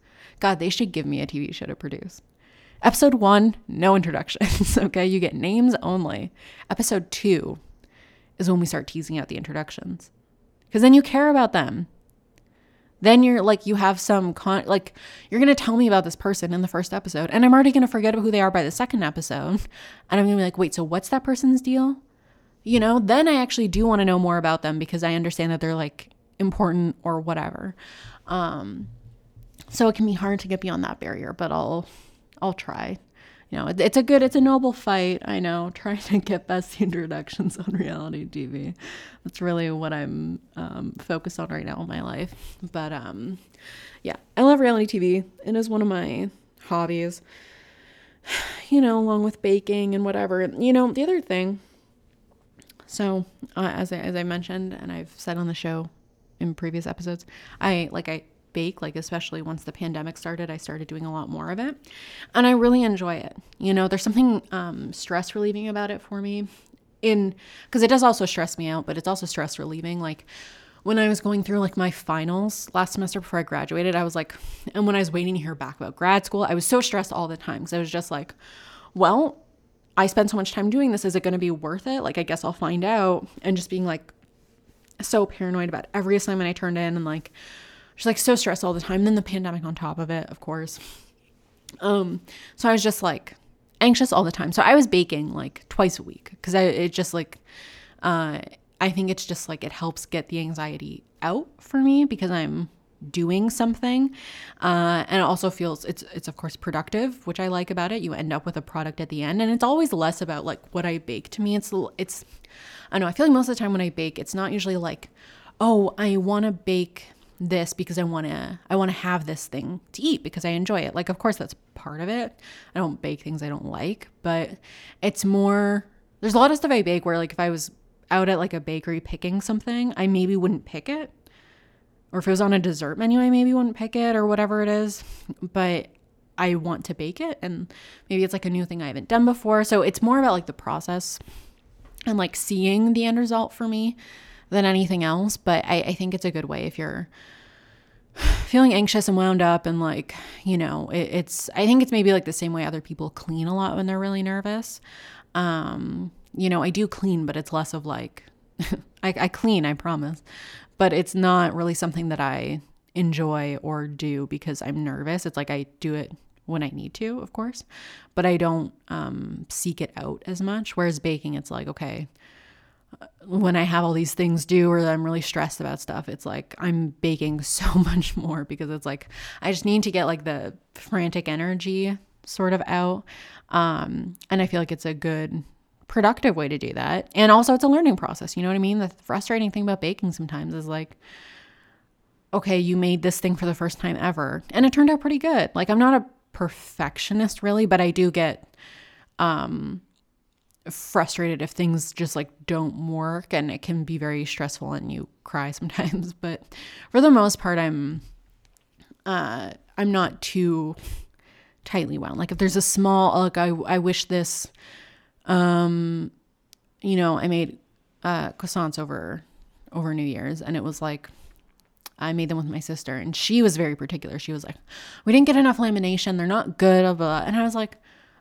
God, they should give me a TV show to produce. Episode one, no introductions. (laughs) okay, you get names only. Episode two is when we start teasing out the introductions because then you care about them. Then you're like, you have some con, like, you're going to tell me about this person in the first episode, and I'm already going to forget who they are by the second episode. (laughs) And I'm going to be like, wait, so what's that person's deal? you know, then I actually do want to know more about them because I understand that they're like important or whatever. Um, so it can be hard to get beyond that barrier, but I'll I'll try. You know, it's a good, it's a noble fight. I know, (laughs) trying to get best introductions on reality TV. That's really what I'm um, focused on right now in my life. But um, yeah, I love reality TV. It is one of my hobbies. (sighs) You know, along with baking and whatever. You know, the other thing so, uh, as I, as I mentioned, and I've said on the show in previous episodes, I like I bake like especially once the pandemic started i started doing a lot more of it and i really enjoy it you know there's something um, stress relieving about it for me in because it does also stress me out but it's also stress relieving like when i was going through like my finals last semester before i graduated i was like and when i was waiting to hear back about grad school i was so stressed all the time because i was just like well I spend so much time doing this. Is it going to be worth it? Like, I guess I'll find out. And just being like so paranoid about every assignment I turned in and like just like so stressed all the time. Then the pandemic on top of it, of course. Um, so I was just like anxious all the time. So I was baking like twice a week because I it just like uh I think it's just like it helps get the anxiety out for me because I'm doing something uh, and it also feels it's it's of course productive which i like about it you end up with a product at the end and it's always less about like what i bake to me it's it's i don't know i feel like most of the time when i bake it's not usually like oh i want to bake this because i want to i want to have this thing to eat because i enjoy it like of course that's part of it i don't bake things i don't like but it's more there's a lot of stuff i bake where like if i was out at like a bakery picking something i maybe wouldn't pick it or if it was on a dessert menu, I maybe wouldn't pick it or whatever it is. But I want to bake it and maybe it's like a new thing I haven't done before. So it's more about like the process and like seeing the end result for me than anything else. But I, I think it's a good way if you're (sighs) feeling anxious and wound up and like you know it, it's i think it's maybe like the same way other people clean a lot when they're really nervous. Um you know i do clean but it's less of like (laughs) I, I clean i promise. But it's not really something that i enjoy or do because i'm nervous. It's like i do it when i need to of course but i don't um seek it out as much. Whereas baking it's like okay when I have all these things due or I'm really stressed about stuff, it's like I'm baking (laughs) so much more because it's like I just need to get like the frantic energy sort of out. Um, and I feel like it's a good productive way to do that. And also it's a learning process, you know what I mean? The frustrating thing about baking sometimes is like okay, you made this thing for the first time ever and it turned out pretty good. Like I'm not a perfectionist really, but I do get um frustrated if things just like don't work and it can be very stressful and you (laughs) cry sometimes but for the most part i'm uh i'm not too tightly wound like if there's a small like i, I wish this um you know i made uh croissants over over new year's and it was like I made them with my sister, and she was very particular. She was like, "We didn't get enough lamination; they're not good." Blah, blah. And I was like,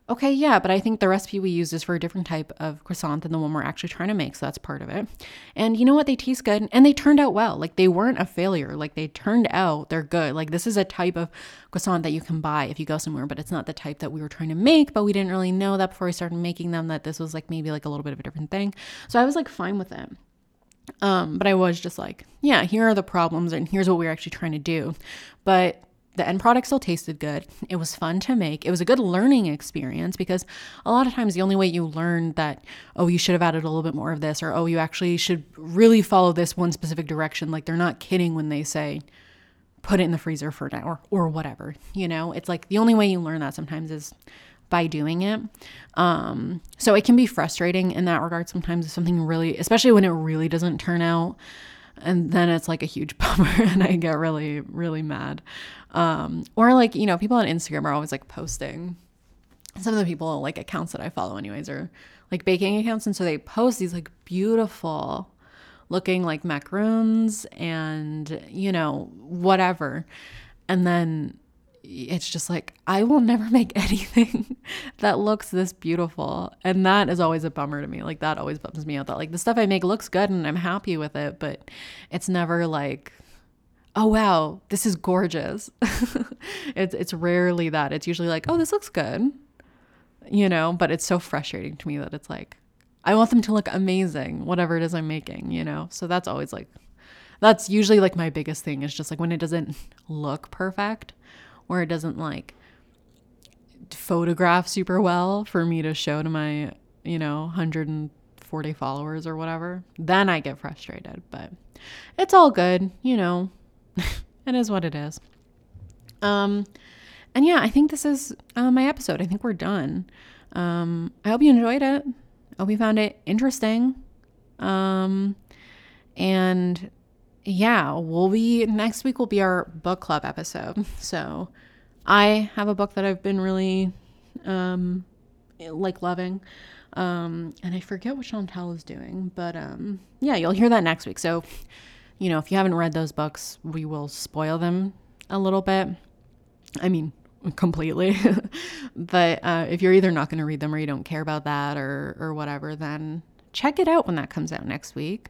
Okay, yeah, but I think the recipe we used is for a different type of croissant than the one we're actually trying to make, so that's part of it. And you know what? They taste good and they turned out well. Like they weren't a failure. Like they turned out, they're good. Like this is a type of croissant that you can buy if you go somewhere, but it's not the type that we were trying to make, but we didn't really know that before we started making them that this was like maybe like a little bit of a different thing. So I was like fine with it. Um, but I was just like, yeah, here are the problems and here's what we're actually trying to do. But the end product still tasted good. It was fun to make. It was a good learning experience because a lot of times the only way you learn that, oh, you should have added a little bit more of this, or oh, you actually should really follow this one specific direction. Like they're not kidding when they say, put it in the freezer for an hour or whatever. You know, it's like the only way you learn that sometimes is by doing it. Um, so it can be frustrating in that regard sometimes if something really, especially when it really doesn't turn out and then it's like a huge (laughs) bummer and I get really, really mad. Um, or like, you know, people on Instagram are always like posting some of the people like accounts that I follow anyways are like baking accounts. And so they post these like beautiful looking like macaroons and, you know, whatever. And then it's just like I will never (laughs) make anything that looks this beautiful. And that is always a bummer to me. Like that always bums me out that like the stuff I make looks good and I'm happy with it, but it's never like oh wow, this is gorgeous. (laughs) it's it's rarely that. It's usually like, oh, this looks good. You know, but it's so frustrating to me that it's like I want them to look amazing, whatever it is I'm making, you know. So that's always like that's usually like my biggest thing is just like when it doesn't (laughs) look perfect or it doesn't like photograph super well for me to show to my, you know, 140 followers or whatever, then I get frustrated. But it's all good, you know. (laughs) it is what it is. Um and yeah, I think this is uh, my episode. I think we're done. Um, I hope you enjoyed it. I hope you found it interesting. Um, and yeah, we'll be next week will be our book club episode. (laughs) So I have a book that I've been really um like loving. Um and I forget what Chantel is doing, but um yeah, you'll hear that next week. So, you know, if you haven't read those books, we will spoil them a little bit. I mean, completely. (laughs) but uh, if you're either not going to read them or you don't care about that or or whatever, then check it out when that comes out next week.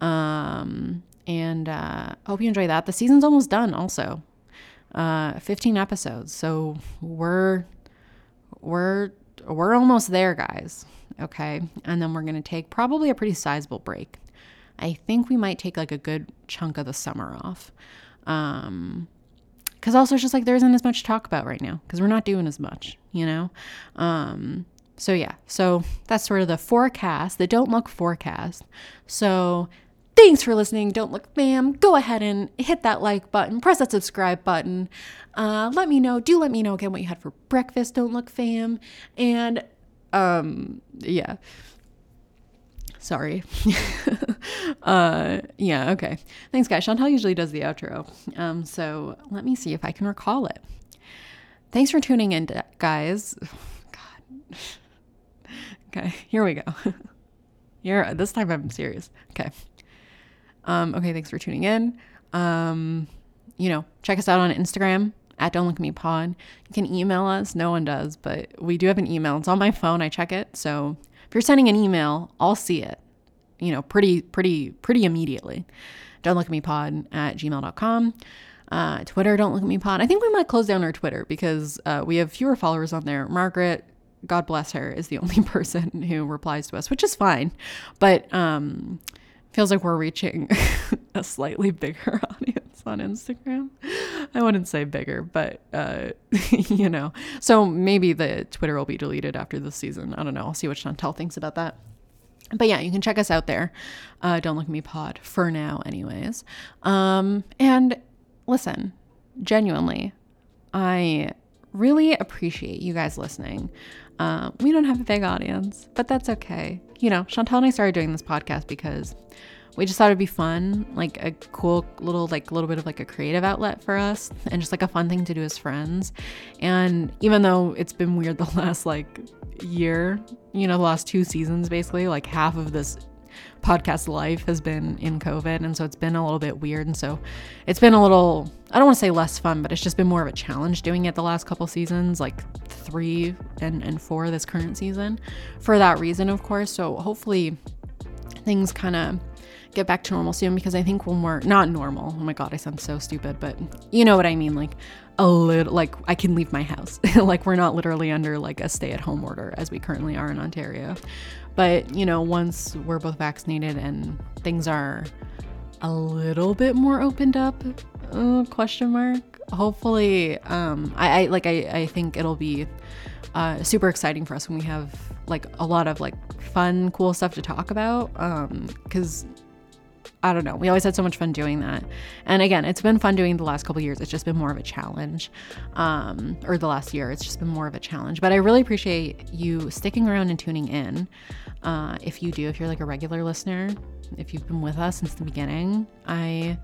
Um, and uh, hope you enjoy that. The season's almost done, also. Uh, 15 episodes, so we're we're we're almost there, guys. Okay, and then we're gonna take probably a pretty sizable break. I think we might take like a good chunk of the summer off. Um, because also it's just like there isn't as much to talk about right now because we're not doing as much, you know. Um, so yeah, so that's sort of the forecast, the don't look forecast. So Thanks for listening. Don't look fam. Go ahead and hit that like button, press that subscribe button. Uh, let me know. Do let me know again what you had for breakfast. Don't look fam. And um, yeah. Sorry. (laughs) uh, yeah, okay. Thanks, guys. Chantel usually does the outro. Um, so let me see if I can recall it. thanks for tuning in, guys. (sighs) God. (laughs) Okay, here we go. (laughs) here, this time I'm serious. Okay. Um, okay, thanks for tuning in. Um, you know, check us out on Instagram at Don't Look Me Pod. You can email us. No one does, but we do have an email. It's on my phone. I check it. So if you're sending an email, I'll see it. You know, pretty, pretty, pretty immediately. Don't Look at Me Pod at gmail.com. Uh, Twitter, Don't Look at Me Pod. I think we might close down our Twitter because uh, we have fewer followers on there. Margaret, God bless her, is the (laughs) only person who replies to us, which is fine. But um, feels like we're reaching (laughs) a slightly bigger (laughs) audience on Instagram. I wouldn't say bigger, but uh, (laughs) you know. So maybe the Twitter will be deleted after this season. I don't know. I'll see what Chantel thinks about that. But yeah, you can check us out there. Uh, don't look at me pod for now, anyways. Um, and listen, genuinely, I really appreciate you guys listening. Uh, we don't have a big audience, but that's okay. You know, Chantel and I started doing this podcast because we just thought it'd be fun, like a cool little, like little bit of like a creative outlet for us and just like a fun thing to do as friends. And even though it's been weird the (laughs) last like year, you know, the last two seasons basically, like half of this podcast life has been in COVID. And so it's been a little bit weird. And so it's been a little, I don't want to say less fun, but it's just been more of a challenge doing it the last couple seasons, like three and, and four this current season for that reason, of course. So hopefully things kind of get back to normal soon because I think when we're not normal, oh my god, I sound so stupid, but you know what I mean, like a little like I can leave my house. (laughs) like we're not literally under like a stay-at-home order as we currently are in Ontario. But, you know, once we're both vaccinated and things are a little bit more opened up, uh, question mark. Hopefully, um, I, I like I, I think it'll be uh, super exciting for us when we have like a lot of like fun, cool stuff to talk about. Um, because I don't know. We always had so much fun doing that. And again, it's been fun doing the last couple years. It's just been more of a challenge. Um, or the last year, it's just been more of a challenge. But I really appreciate you sticking around and tuning in. Uh, if you do, if you're like a regular listener, if you've been with us since the beginning, I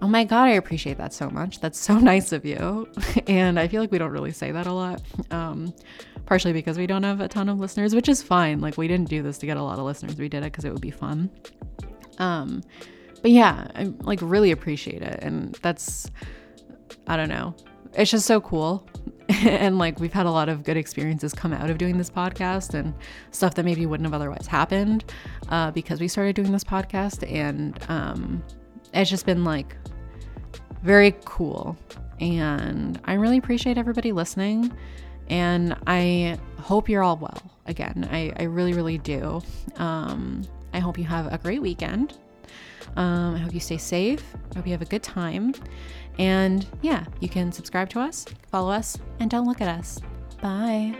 Oh my God, I appreciate that so much. That's so (laughs) nice of you. and I feel like we don't really say that a lot, um, partially because we don't have a ton of listeners, which is fine. Like, we didn't do this to get a lot of listeners. We did it because it would be fun. Um, but yeah, I like really appreciate it. And that's, I don't know, it's just so cool. (laughs) and like we've had a lot of good experiences come out of doing this podcast and stuff that maybe wouldn't have otherwise happened uh, because we started doing this podcast. And um, it's just been like very cool. And I really appreciate everybody listening. And I hope you're all well. Again, I, I really, really do. Um, I hope you have a great weekend. Um, I hope you stay safe. I hope you have a good time. And yeah, you can subscribe to us, follow us, and don't look at us. Bye.